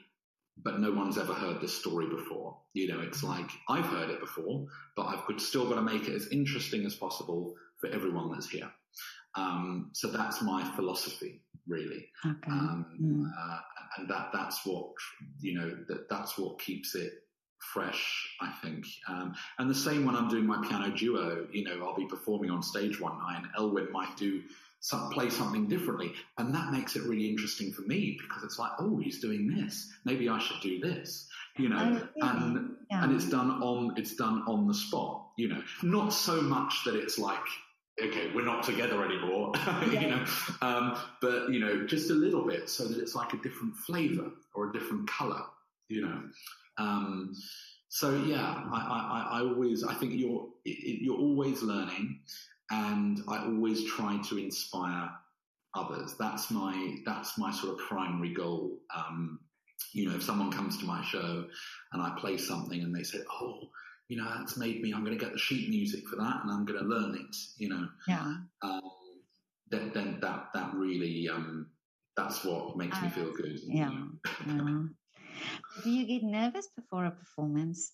but no one's ever heard this story before. You know, it's like I've heard it before, but I've still got to make it as interesting as possible for everyone that's here. Um, so that's my philosophy, really. Okay. Um, mm. uh, and that that's what you know that that's what keeps it fresh, I think. Um, and the same when I'm doing my piano duo, you know, I'll be performing on stage one night and Elwyn might do some, play something differently. And that makes it really interesting for me because it's like, oh, he's doing this. Maybe I should do this, you know, and, yeah. and it's done on, it's done on the spot, you know, not so much that it's like, okay, we're not together anymore, yeah. you know, um, but you know, just a little bit so that it's like a different flavor or a different color, you know. Um, so yeah, I, I, I, always, I think you're, you're always learning and I always try to inspire others. That's my, that's my sort of primary goal. Um, you know, if someone comes to my show and I play something and they say, Oh, you know, that's made me, I'm going to get the sheet music for that and I'm going to learn it, you know. Yeah. Um, then, then that, that really, um, that's what makes me feel good. Yeah. You know? Do you get nervous before a performance?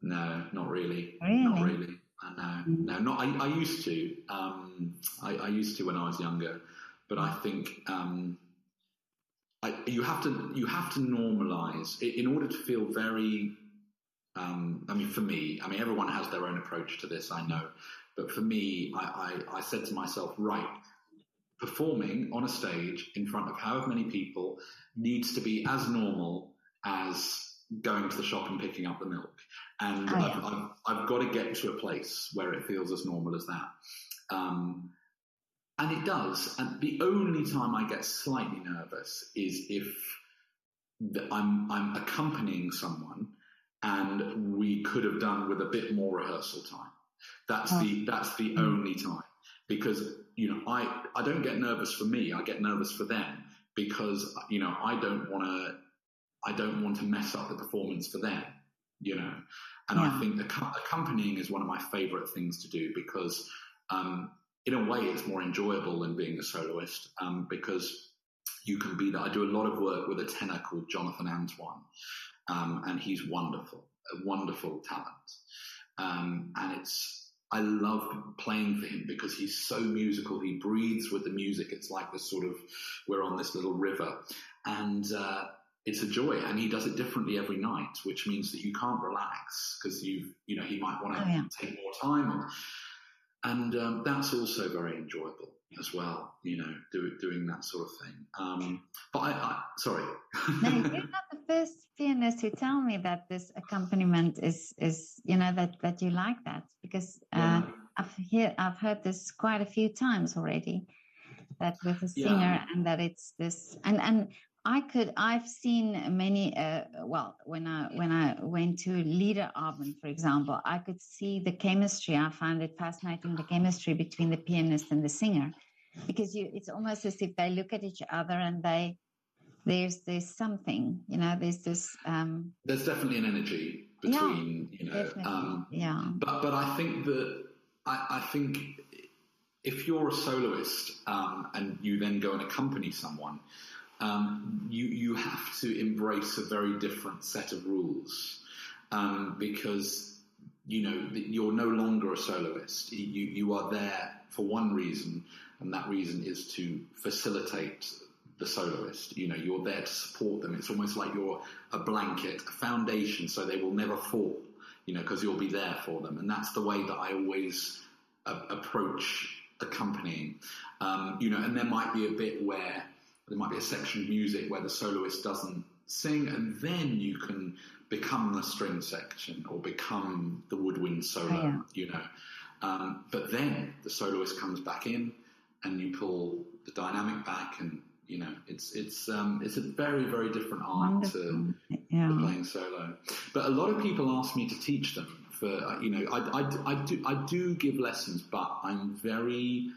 No, not really. Really? Not really. No, no, not. I, I used to. Um, I, I, used to when I was younger, but I think um, I, you have to you have to normalize in order to feel very. Um, I mean, for me, I mean, everyone has their own approach to this. I know, but for me, I said to myself, right, performing on a stage in front of however many people needs to be as normal as going to the shop and picking up the milk. And oh, yeah. I've, I've, I've, got to get to a place where it feels as normal as that. Um, and it does. And the only time I get slightly nervous is if I'm, I'm accompanying someone and we could have done with a bit more rehearsal time. That's oh. the, that's the mm. only time because, you know, I, I don't get nervous for me. I get nervous for them because, you know, I don't want to I don't want to mess up the performance for them, you know. And yeah. I think accompanying is one of my favorite things to do because, um, in a way, it's more enjoyable than being a soloist um, because you can be there. I do a lot of work with a tenor called Jonathan Antoine, um, and he's wonderful, a wonderful talent. Um, and it's I love playing for him because he's so musical. He breathes with the music. It's like this sort of we're on this little river, and uh, it's a joy and he does it differently every night, which means that you can't relax because you, you know, he might want to oh, yeah. take more time on, and um, that's also very enjoyable as well, you know, do, doing that sort of thing. Um, but I, I sorry. no, you're not the first pianist to tell me that this accompaniment is, is, you know, that, that you like that because uh, yeah. I've hear, I've heard this quite a few times already that with a singer yeah. and that it's this, and, and I could. I've seen many. Uh, well, when I when I went to Liederabend, for example, I could see the chemistry. I found it fascinating the chemistry between the pianist and the singer, because you. It's almost as if they look at each other and they. There's there's something, you know. There's this. Um, there's definitely an energy between, yeah, you know. Um, yeah. But but I think that I, I think if you're a soloist um, and you then go and accompany someone um, you you have to embrace a very different set of rules um, because you know you're no longer a soloist. You you are there for one reason, and that reason is to facilitate the soloist. You know, you're there to support them. It's almost like you're a blanket, a foundation, so they will never fall. You know, because you'll be there for them, and that's the way that I always uh, approach accompanying. Um, you know, and there might be a bit where there might be a section of music where the soloist doesn't sing, and then you can become the string section or become the woodwind solo, oh, yeah. you know. Um, but then the soloist comes back in, and you pull the dynamic back, and you know it's it's um, it's a very very different art to, yeah. to, playing solo. But a lot of people ask me to teach them. For you know, I, I, I do I do give lessons, but I'm very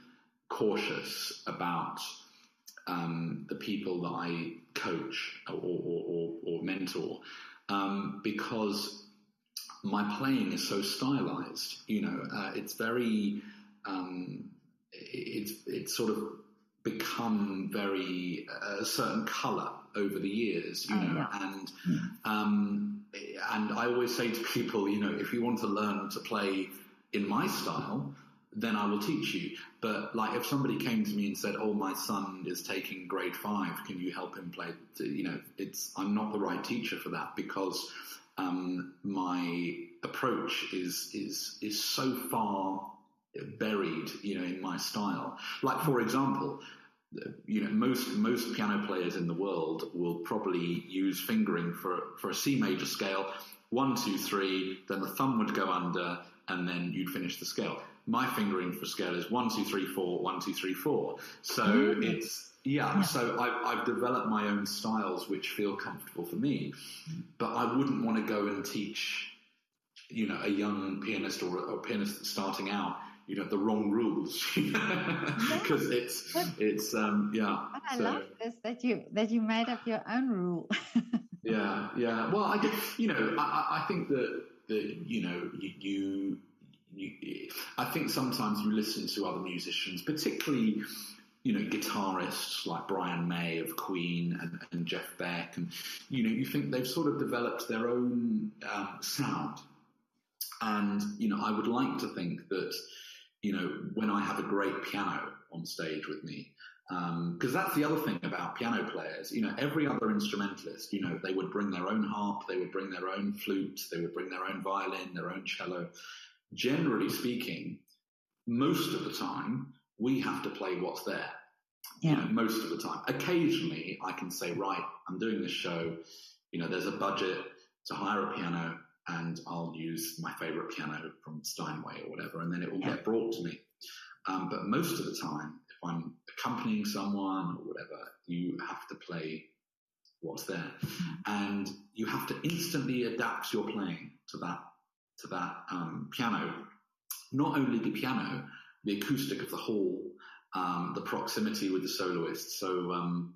cautious about um, the people that I coach or, or, or, or mentor um, because my playing is so stylized. You know, uh, it's very, um, it's it's sort of become very uh, a certain color over the years. You oh, know, yeah. and um, and I always say to people, you know, if you want to learn to play in my style, then I will teach you. But like if somebody came to me and said, "Oh, my son is taking grade five, can you help him play?" You know, it's I'm not the right teacher for that because um, my approach is is is so far buried, you know, in my style. Like for example, you know, most most piano players in the world will probably use fingering for for a C major scale, one, two, three. Then the thumb would go under, and then you'd finish the scale my fingering for scale is one, two, three, four, one, two, three, four. So mm-hmm. it's, yeah, yeah, so I've, I've developed my own styles which feel comfortable for me, but I wouldn't want to go and teach, you know, a young pianist or a, pianist starting out, you know, the wrong rules because it's, but, it's, um, yeah. But I so. love this that you, that you made up your own rule. yeah, yeah. Well, I, you know, I, I think that, that, you know, you, you you, I think sometimes you listen to other musicians, particularly you know, guitarists like Brian May of Queen and, and, Jeff Beck, and you know, you think they've sort of developed their own um, sound. And you know, I would like to think that you know, when I have a great piano on stage with me, because um, that's the other thing about piano players. You know, every other instrumentalist, you know, they would bring their own harp, they would bring their own flute, they would bring their own violin, their own cello generally speaking, most of the time, we have to play what's there. Yeah. You know, most of the time. Occasionally, I can say, right, I'm doing this show. You know, there's a budget to hire a piano, and I'll use my favorite piano from Steinway or whatever, and then it will yeah. get brought to me. Um, but most of the time, if I'm accompanying someone or whatever, you have to play what's there, mm-hmm. and you have to instantly adapt your playing to that to that um, piano, not only the piano, the acoustic of the hall, um, the proximity with the soloist. So um,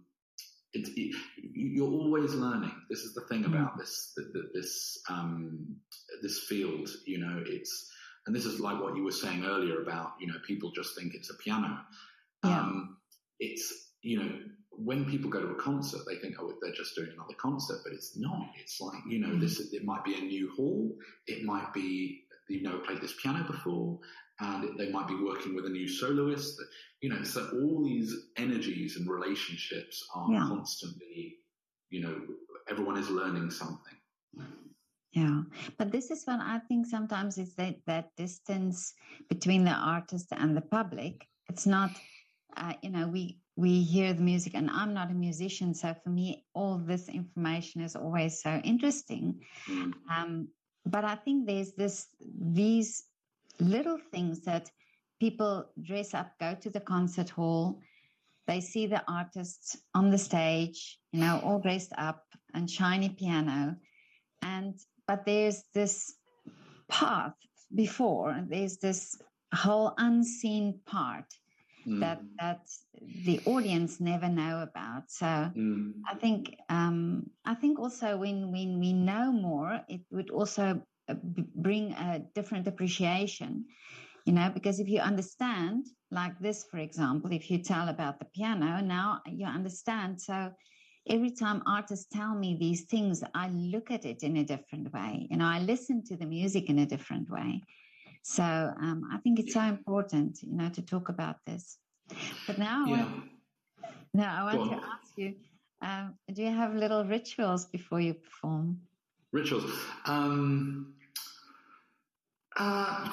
it, it, you're always learning. This is the thing mm. about this this um, this field. You know, it's and this is like what you were saying earlier about you know people just think it's a piano. Yeah. Um, it's you know when people go to a concert, they think, oh, they're just doing another concert, but it's not. It's like, you know, mm-hmm. this, it might be a new hall. It might be, you know, played this piano before and it, they might be working with a new soloist. That, You know, so all these energies and relationships are yeah. constantly, you know, everyone is learning something. Yeah, but this is what I think sometimes is that that distance between the artist and the public. It's not, uh, you know, we we hear the music and i'm not a musician so for me all this information is always so interesting mm. um, but i think there's this these little things that people dress up go to the concert hall they see the artists on the stage, you know, all dressed up and shiny piano. And, but there's this path before, there's this whole unseen part mm. that, that the audience never know about. So mm. I think, um, I think also when, when we know more, it would also uh, bring a different appreciation you know because if you understand like this for example if you tell about the piano now you understand so every time artists tell me these things i look at it in a different way you know i listen to the music in a different way so um, i think it's so important you know to talk about this. But now yeah. now i want to ask you um, do you have little rituals before you perform? Rituals. Um uh,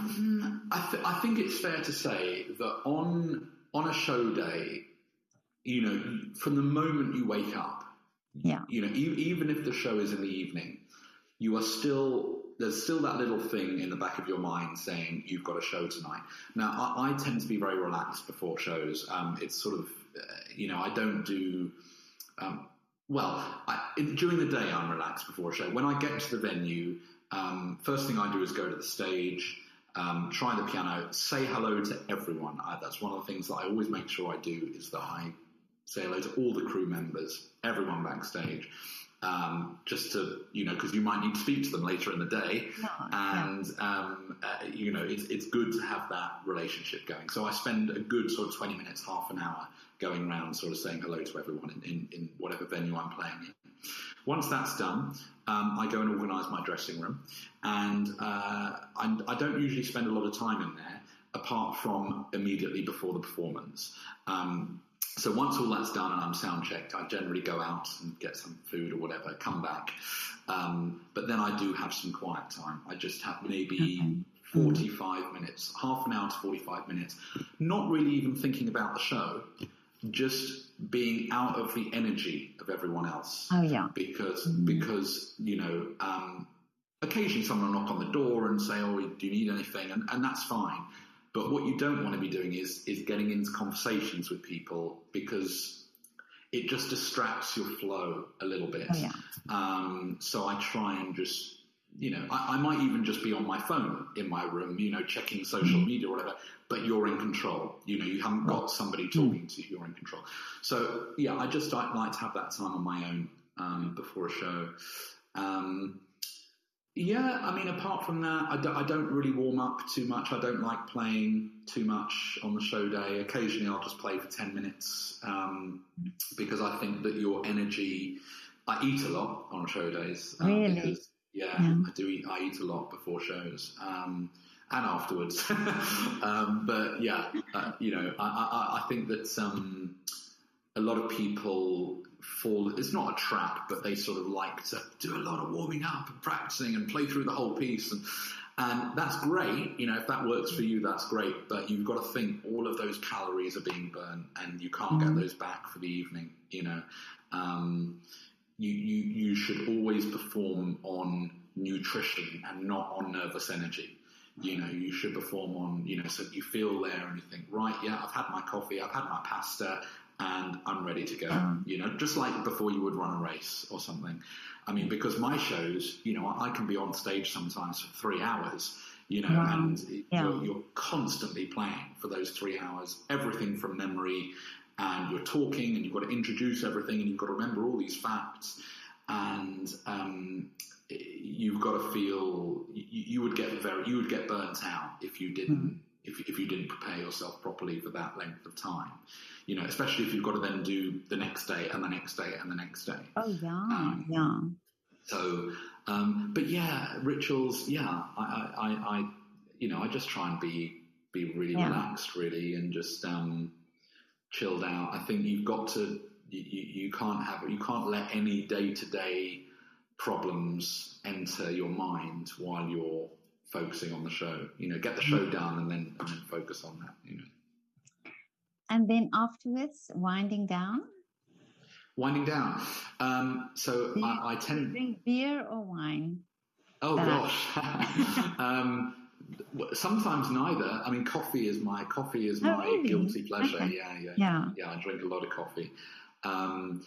I, th- I think it's fair to say that on on a show day, you know, from the moment you wake up, yeah, you know, e- even if the show is in the evening, you are still there's still that little thing in the back of your mind saying you've got a show tonight. Now, I, I tend to be very relaxed before shows. Um, it's sort of, uh, you know, I don't do. Um, well, I, during the day, I'm relaxed before a show. When I get to the venue, um, first thing I do is go to the stage, um, try the piano, say hello to everyone. I, that's one of the things that I always make sure I do is that I say hello to all the crew members, everyone backstage. Um, just to, you know, because you might need to speak to them later in the day. No, and, um, uh, you know, it's, it's good to have that relationship going. So I spend a good sort of 20 minutes, half an hour going around sort of saying hello to everyone in, in, in whatever venue I'm playing in. Once that's done, um, I go and organise my dressing room, and uh, I, I, don't usually spend a lot of time in there apart from immediately before the performance. Um, so once all that's done and I'm sound checked, I generally go out and get some food or whatever, come back. Um, but then I do have some quiet time. I just have maybe okay. 45 minutes, half an hour to 45 minutes, not really even thinking about the show, just being out of the energy of everyone else. Oh yeah. Because mm. because you know, um, occasionally someone will knock on the door and say, "Oh, do you need anything?" and, and that's fine. But what you don't want to be doing is is getting into conversations with people because it just distracts your flow a little bit. Oh, yeah. um, so I try and just you know, I, I, might even just be on my phone in my room, you know, checking social mm-hmm. media or whatever, but you're in control. You know, you haven't got somebody mm. talking to you, you're in control. So, yeah, I just I like to have that time on my own um, before a show. Um, yeah, I mean, apart from that, I, do, I don't really warm up too much. I don't like playing too much on the show day. Occasionally, I'll just play for 10 minutes um, because I think that your energy. I eat a lot on show days. Um, really? Because, yeah, yeah, I do eat. I eat a lot before shows um, and afterwards. um, but yeah, uh, you know, I, I, I think that um, a lot of people fall. It's not a trap, but they sort of like to do a lot of warming up and practicing and play through the whole piece. And, and that's great. You know, if that works for you, that's great. But you've got to think all of those calories are being burned, and you can't mm-hmm. get those back for the evening. You know. Um, you, you, you should always perform on nutrition and not on nervous energy. You know, you should perform on, you know, so you feel there and you think, right, yeah, I've had my coffee, I've had my pasta, and I'm ready to go. Mm. You know, just like before you would run a race or something. I mean, because my shows, you know, I can be on stage sometimes for three hours, you know, and yeah. you're, you're constantly playing for those three hours, everything from memory and you're talking and you've got to introduce everything and you've got to remember all these facts and um, you've got to feel you, you, would get very you would get burnt out if you didn't mm. If, if you didn't prepare yourself properly for that length of time you know especially if you've got to then do the next day and the next day and the next day oh yeah um, yeah so um, but yeah rituals yeah I, I, I you know I just try and be be really yeah. relaxed really and just um, chilled out. I think you've got to you, you can't have you can't let any day to day problems enter your mind while you're focusing on the show. You know, get the show done and then and then focus on that. You know. And then afterwards, winding down. Winding down. Um, so I, I, tend drink beer or wine. Oh gosh. um, sometimes neither. I mean, coffee is my coffee is oh, my really? guilty pleasure. Okay. Yeah, yeah, yeah, yeah. I drink a lot of coffee. Um,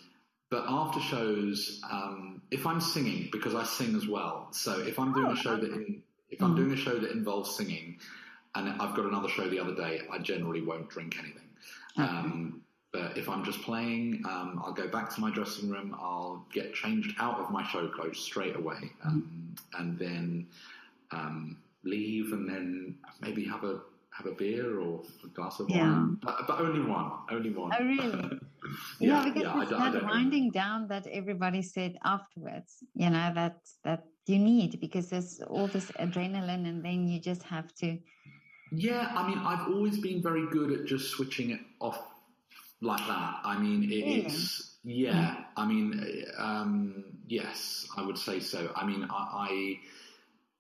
but after shows, um, if I'm singing, because I sing as well, so if I'm doing oh, a show that in, if I'm mm. doing a show that involves singing, and I've got another show the other day, I generally won't drink anything. Okay. Um, but if I'm just playing, um, I'll go back to my dressing room. I'll get changed out of my show clothes straight away, um, mm. and then um, leave, and then maybe have a have a beer or a glass of yeah. wine, but, but, only one, only one. Oh, really? yeah, yeah, because yeah, it's that winding know. down that everybody said afterwards. You know that that you need because there's all this adrenaline, and then you just have to. Yeah, I mean, I've always been very good at just switching it off like that. I mean, it, it's yeah. I mean, um, yes, I would say so. I mean, I,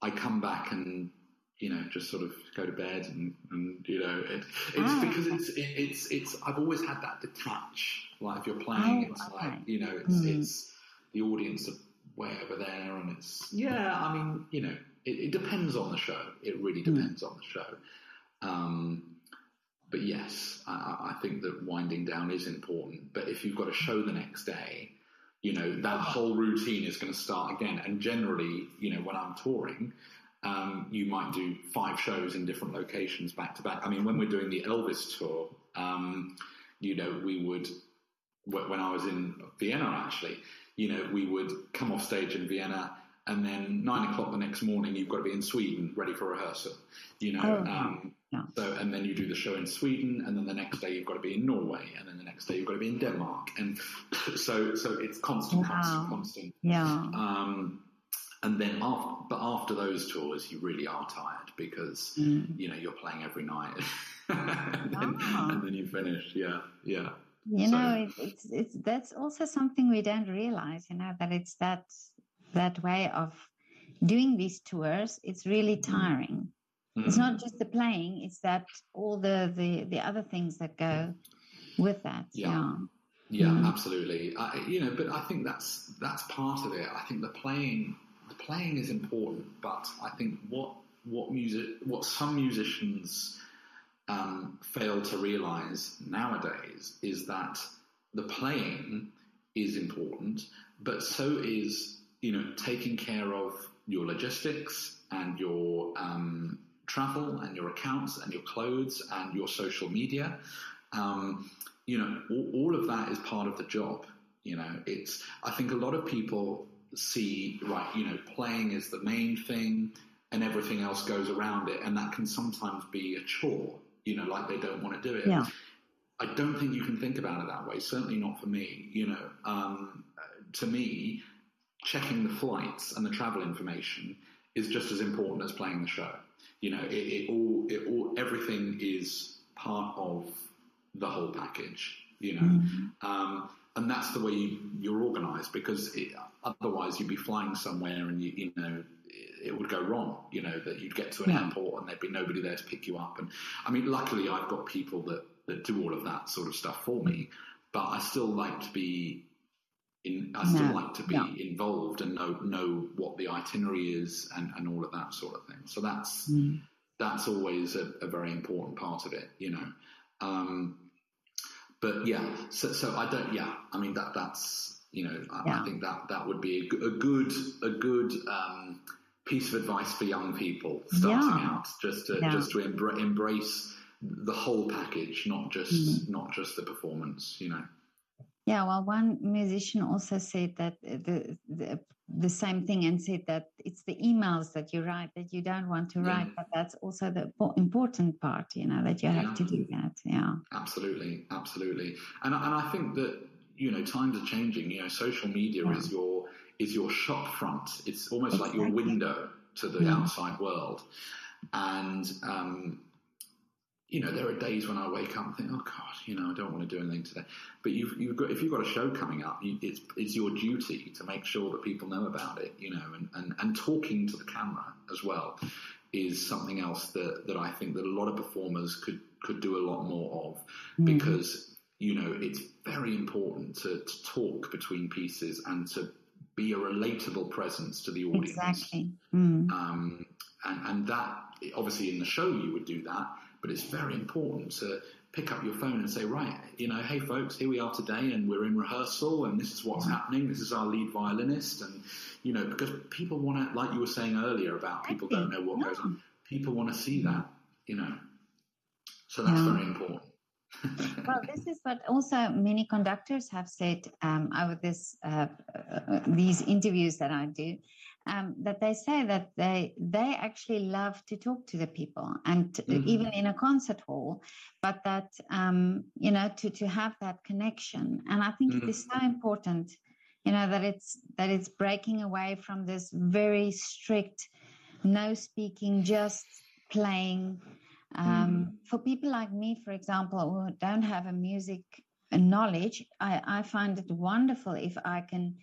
I, I come back and you know just sort of go to bed and, and you know it, it's oh, because it's it, it's it's I've always had that detach. Like if you're playing, oh, it's okay. like you know it's mm. it's the audience are way over there, and it's yeah. I mean, you know, it, it depends on the show. It really mm. depends mm. on the show. Um, but yes, I, I, think that winding down is important. But if you've got a show the next day, you know that whole routine is going to start again. And generally, you know, when I'm touring, um, you might do five shows in different locations back to back. I mean, when we're doing the Elvis tour, um, you know, we would when I was in Vienna actually, you know, we would come off stage in Vienna and then nine o'clock the next morning you've got to be in Sweden ready for rehearsal. You know, oh, um, yeah. so and then you do the show in Sweden, and then the next day you've got to be in Norway, and then the next day you've got to be in Denmark, and so so it's constant, wow. constant, constant. Yeah. Um, and then after, but after those tours, you really are tired because mm. you know you're playing every night, and, then, ah. and, then, you finish. Yeah, yeah. You so. know, it, it's it's that's also something we don't realize. You know that it's that that way of doing these tours, it's really mm. tiring. Mm. It's not just the playing; it's that all the the the other things that go with that. Yeah. Yeah, yeah mm. absolutely. I, you know, but I think that's that's part of it. I think the playing the playing is important, but I think what what music what some musicians um, fail to realize nowadays is that the playing is important, but so is you know, taking care of your logistics and your um, travel and your accounts and your clothes and your social media. Um, you know, all, all, of that is part of the job. You know, it's, I think a lot of people see, right, you know, playing is the main thing and everything else goes around it. And that can sometimes be a chore, you know, like they don't want to do it. Yeah. I don't think you can think about it that way. Certainly not for me. You know, um, to me, checking the flights and the travel information is just as important as playing the show. You know, it, it all, it all, everything is part of the whole package. You know, mm-hmm. um, and that's the way you, are organised because it, otherwise you'd be flying somewhere and you, you know it would go wrong. You know that you'd get to an yeah. airport and there'd be nobody there to pick you up. And I mean, luckily I've got people that that do all of that sort of stuff for me. But I still like to be in, I still no, like to be no. involved and know know what the itinerary is and, and all of that sort of thing. So that's mm. that's always a, a, very important part of it, you know. Um, but yeah, so so I don't. Yeah, I mean that that's you know I, yeah. I think that that would be a, a good a good um, piece of advice for young people starting yeah. out, just to yeah. just to embra- embrace the whole package, not just mm. not just the performance, you know. Yeah, well, one musician also said that the, the, the same thing and said that it's the emails that you write that you don't want to write, but that's also the important part, you know, that you have to do that. Yeah, absolutely, absolutely, and and I think that you know times are changing. You know, social media is your is your shop front. It's almost exactly. like your window to the yeah. outside world, and um, you know, there are days when I wake up and think, oh God, you know, I don't want to do anything today. But you've, you've got, if you've got a show coming up, you, it's, it's your duty to make sure that people know about it, you know, and, and, and talking to the camera as well is something else that, that I think that a lot of performers could, could do a lot more of mm-hmm. because, you know, it's very important to, to talk between pieces and to be a relatable presence to the audience. Exactly. Mm. Um, and, and that obviously in the show you would do that, but it's very important to pick up your phone and say, right, you know, hey folks, here we are today and we're in rehearsal and this is what's happening. This is our lead violinist. And, you know, because people want to, like you were saying earlier about people don't know what goes on, people want to see that, you know. So that's yeah. very important. Well, this is what also many conductors have said um, over this uh, uh, these interviews that I do um, that they say that they they actually love to talk to the people and mm-hmm. even in a concert hall, but that um, you know to to have that connection. And I think mm-hmm. it is so important, you know, that it's that it's breaking away from this very strict no speaking, just playing. Um, mm. For people like me, for example, who don't have a music knowledge, I, I find it wonderful if I can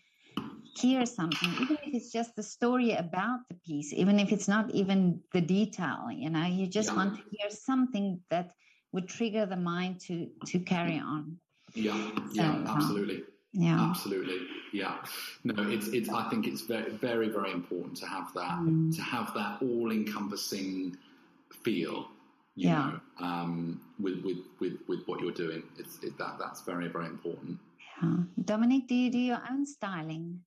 hear something, even if it's just the story about the piece, even if it's not even the detail, you know, you just yeah. want to hear something that would trigger the mind to to carry on. Yeah, so, yeah, absolutely. Yeah, absolutely. Yeah, no, it's it's. I think it's very very very important to have that mm. to have that all encompassing feel. You yeah. know, um, with, with with with what you're doing, it's it, that that's very very important. Yeah. Dominic, do you do your own styling?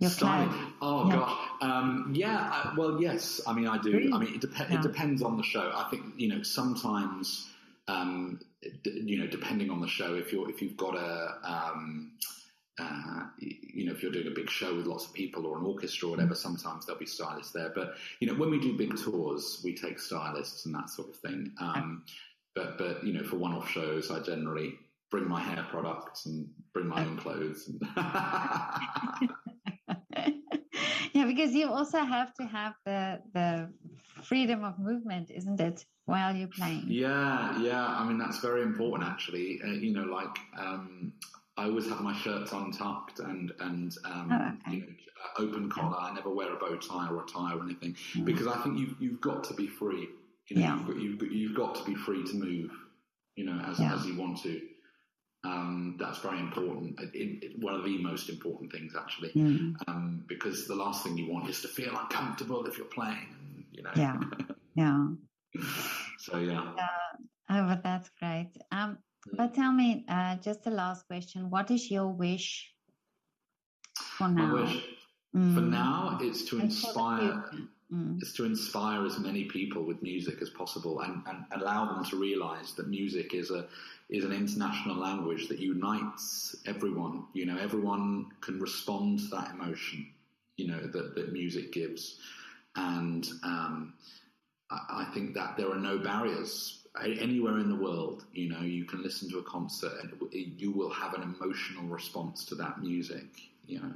Your styling. Oh yeah. gosh, um, yeah. I, well, yes. I mean, I do. Really? I mean, it, dep- yeah. it depends on the show. I think you know sometimes, um, d- you know, depending on the show, if you're if you've got a um, uh, you know, if you're doing a big show with lots of people or an orchestra or whatever, mm. sometimes there'll be stylists there. But you know, when we do big tours, we take stylists and that sort of thing. Um, but but you know, for one-off shows, I generally bring my hair products and bring my own clothes. yeah, because you also have to have the the freedom of movement, isn't it, while you're playing? Yeah, yeah. I mean, that's very important, actually. Uh, you know, like um, I always have my shirts untucked and and um, oh, okay. you know, open collar. I never wear a bow tie or a tie or anything mm. because I think you've you've got to be free. You know, yeah. you've, got, you've, you've got to be free to move. You know, as yeah. as you want to. Um, that's very important. It, it, one of the most important things, actually, mm. um, because the last thing you want is to feel uncomfortable if you're playing. You know. Yeah. Yeah. so yeah. yeah. Oh, but that's great. Um. But tell me, uh, just the last question: What is your wish for now? My wish mm. for now is to inspire mm. is to inspire as many people with music as possible and, and allow them to realize that music is a is an international language that unites everyone. You know, everyone can respond to that emotion, you know, that, that music gives. And um, I, I think that there are no barriers anywhere in the world, you know, you can listen to a concert and you will have an emotional response to that music, you know.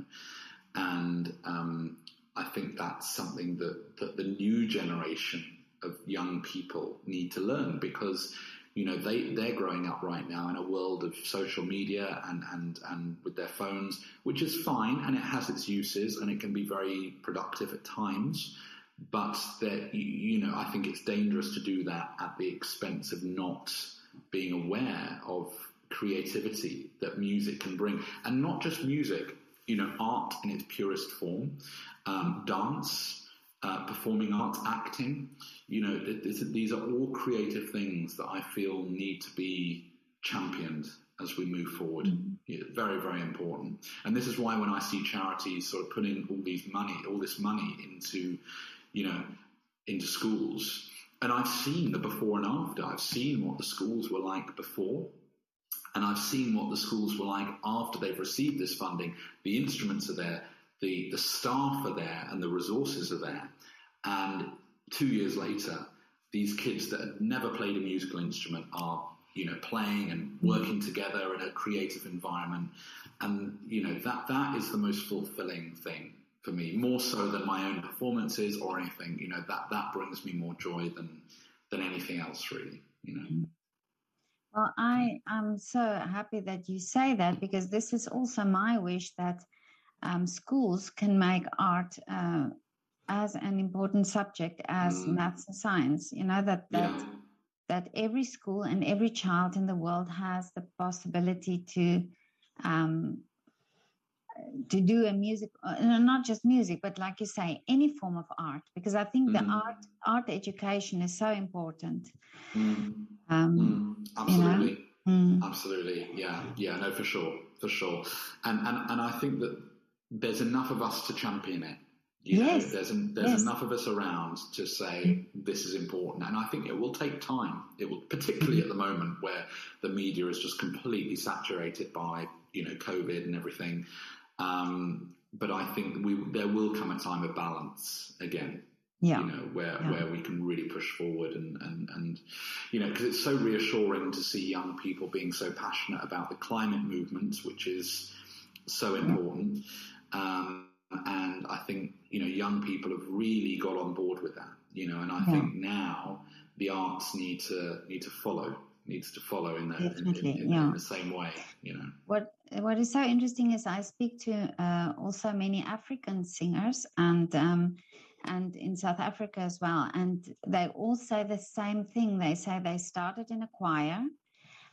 And um, I think that's something that, that the new generation of young people need to learn because you know they they're growing up right now in a world of social media and and and with their phones which is fine and it has its uses and it can be very productive at times but that you know I think it's dangerous to do that at the expense of not being aware of creativity that music can bring and not just music you know art in its purest form um, dance, uh, performing arts, acting. You know, these are all creative things that I feel need to be championed as we move forward. Mm-hmm. Yeah, very, very important. And this is why when I see charities sort of putting all these money, all this money into, you know, into schools, and I've seen the before and after. I've seen what the schools were like before, and I've seen what the schools were like after they've received this funding. The instruments are there, the, the staff are there and the resources are there. And two years later, these kids that had never played a musical instrument are, you know, playing and working together in a creative environment. And, you know, that, that is the most fulfilling thing for me, more so than my own performances or anything. You know, that, that brings me more joy than, than anything else, really, you know. Well, I am so happy that you say that because this is also my wish that um, schools can make art uh, as an important subject as mm. maths and science. You know that that yeah. that every school and every child in the world has the possibility to um, to do a music, uh, not just music, but like you say, any form of art, because I think mm. the art art education is so important. Mm. Um, mm. Absolutely. You know? Mm. Absolutely, yeah, yeah, no, for sure, for sure, and and and I think that there's enough of us to champion it. You yes. Know, there's there's yes. enough of us around to say this is important, and I think it will take time. It will, particularly at the moment where the media is just completely saturated by you know COVID and everything. Um, but I think we there will come a time of balance again. Yeah. You know, where, yeah. where we can really push forward and, and, and you know, because it's so reassuring to see young people being so passionate about the climate movement, which is so important. Um, and I think, you know, young people have really got on board with that, you know, and I yeah. think now the arts need to, need to follow needs to follow in, that, in, in, yeah. in, the same way. You know what what is so interesting is I speak to uh, also many African singers and. Um, and in South Africa as well. And they all say the same thing. They say they started in a choir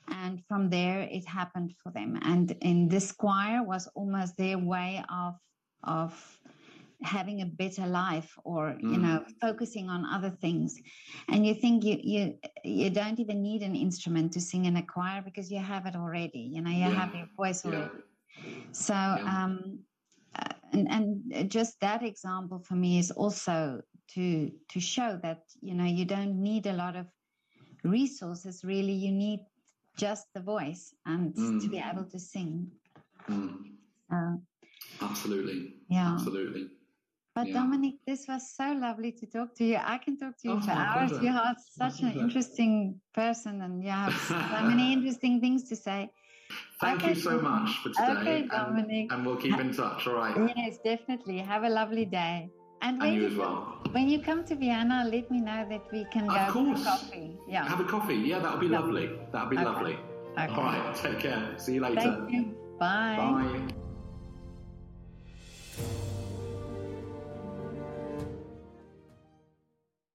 and from there it happened for them. And in this choir was almost their way of of having a better life or mm. you know focusing on other things and you think you you you don't even need an instrument to sing in a choir because you have it already you know you yeah. have your voice already yeah. so yeah. um uh, and and just that example for me is also to to show that you know you don't need a lot of resources really you need just the voice and mm. to be able to sing mm. uh, absolutely yeah absolutely but yeah. Dominic, this was so lovely to talk to you. I can talk to you oh, for hours. You are such an interesting person and you have so many interesting things to say. Thank okay. you so much for today. Okay, Dominic. And, and, we'll keep in touch, all right? Yes, definitely. Have a lovely day. And, when and you, you as well. When you come to Vienna, let me know that we can go for coffee. Yeah. Have a coffee. Yeah, that would be lovely. lovely. That would be okay. lovely. Okay. All right. Take care. See you later. Thank you. Bye. Bye.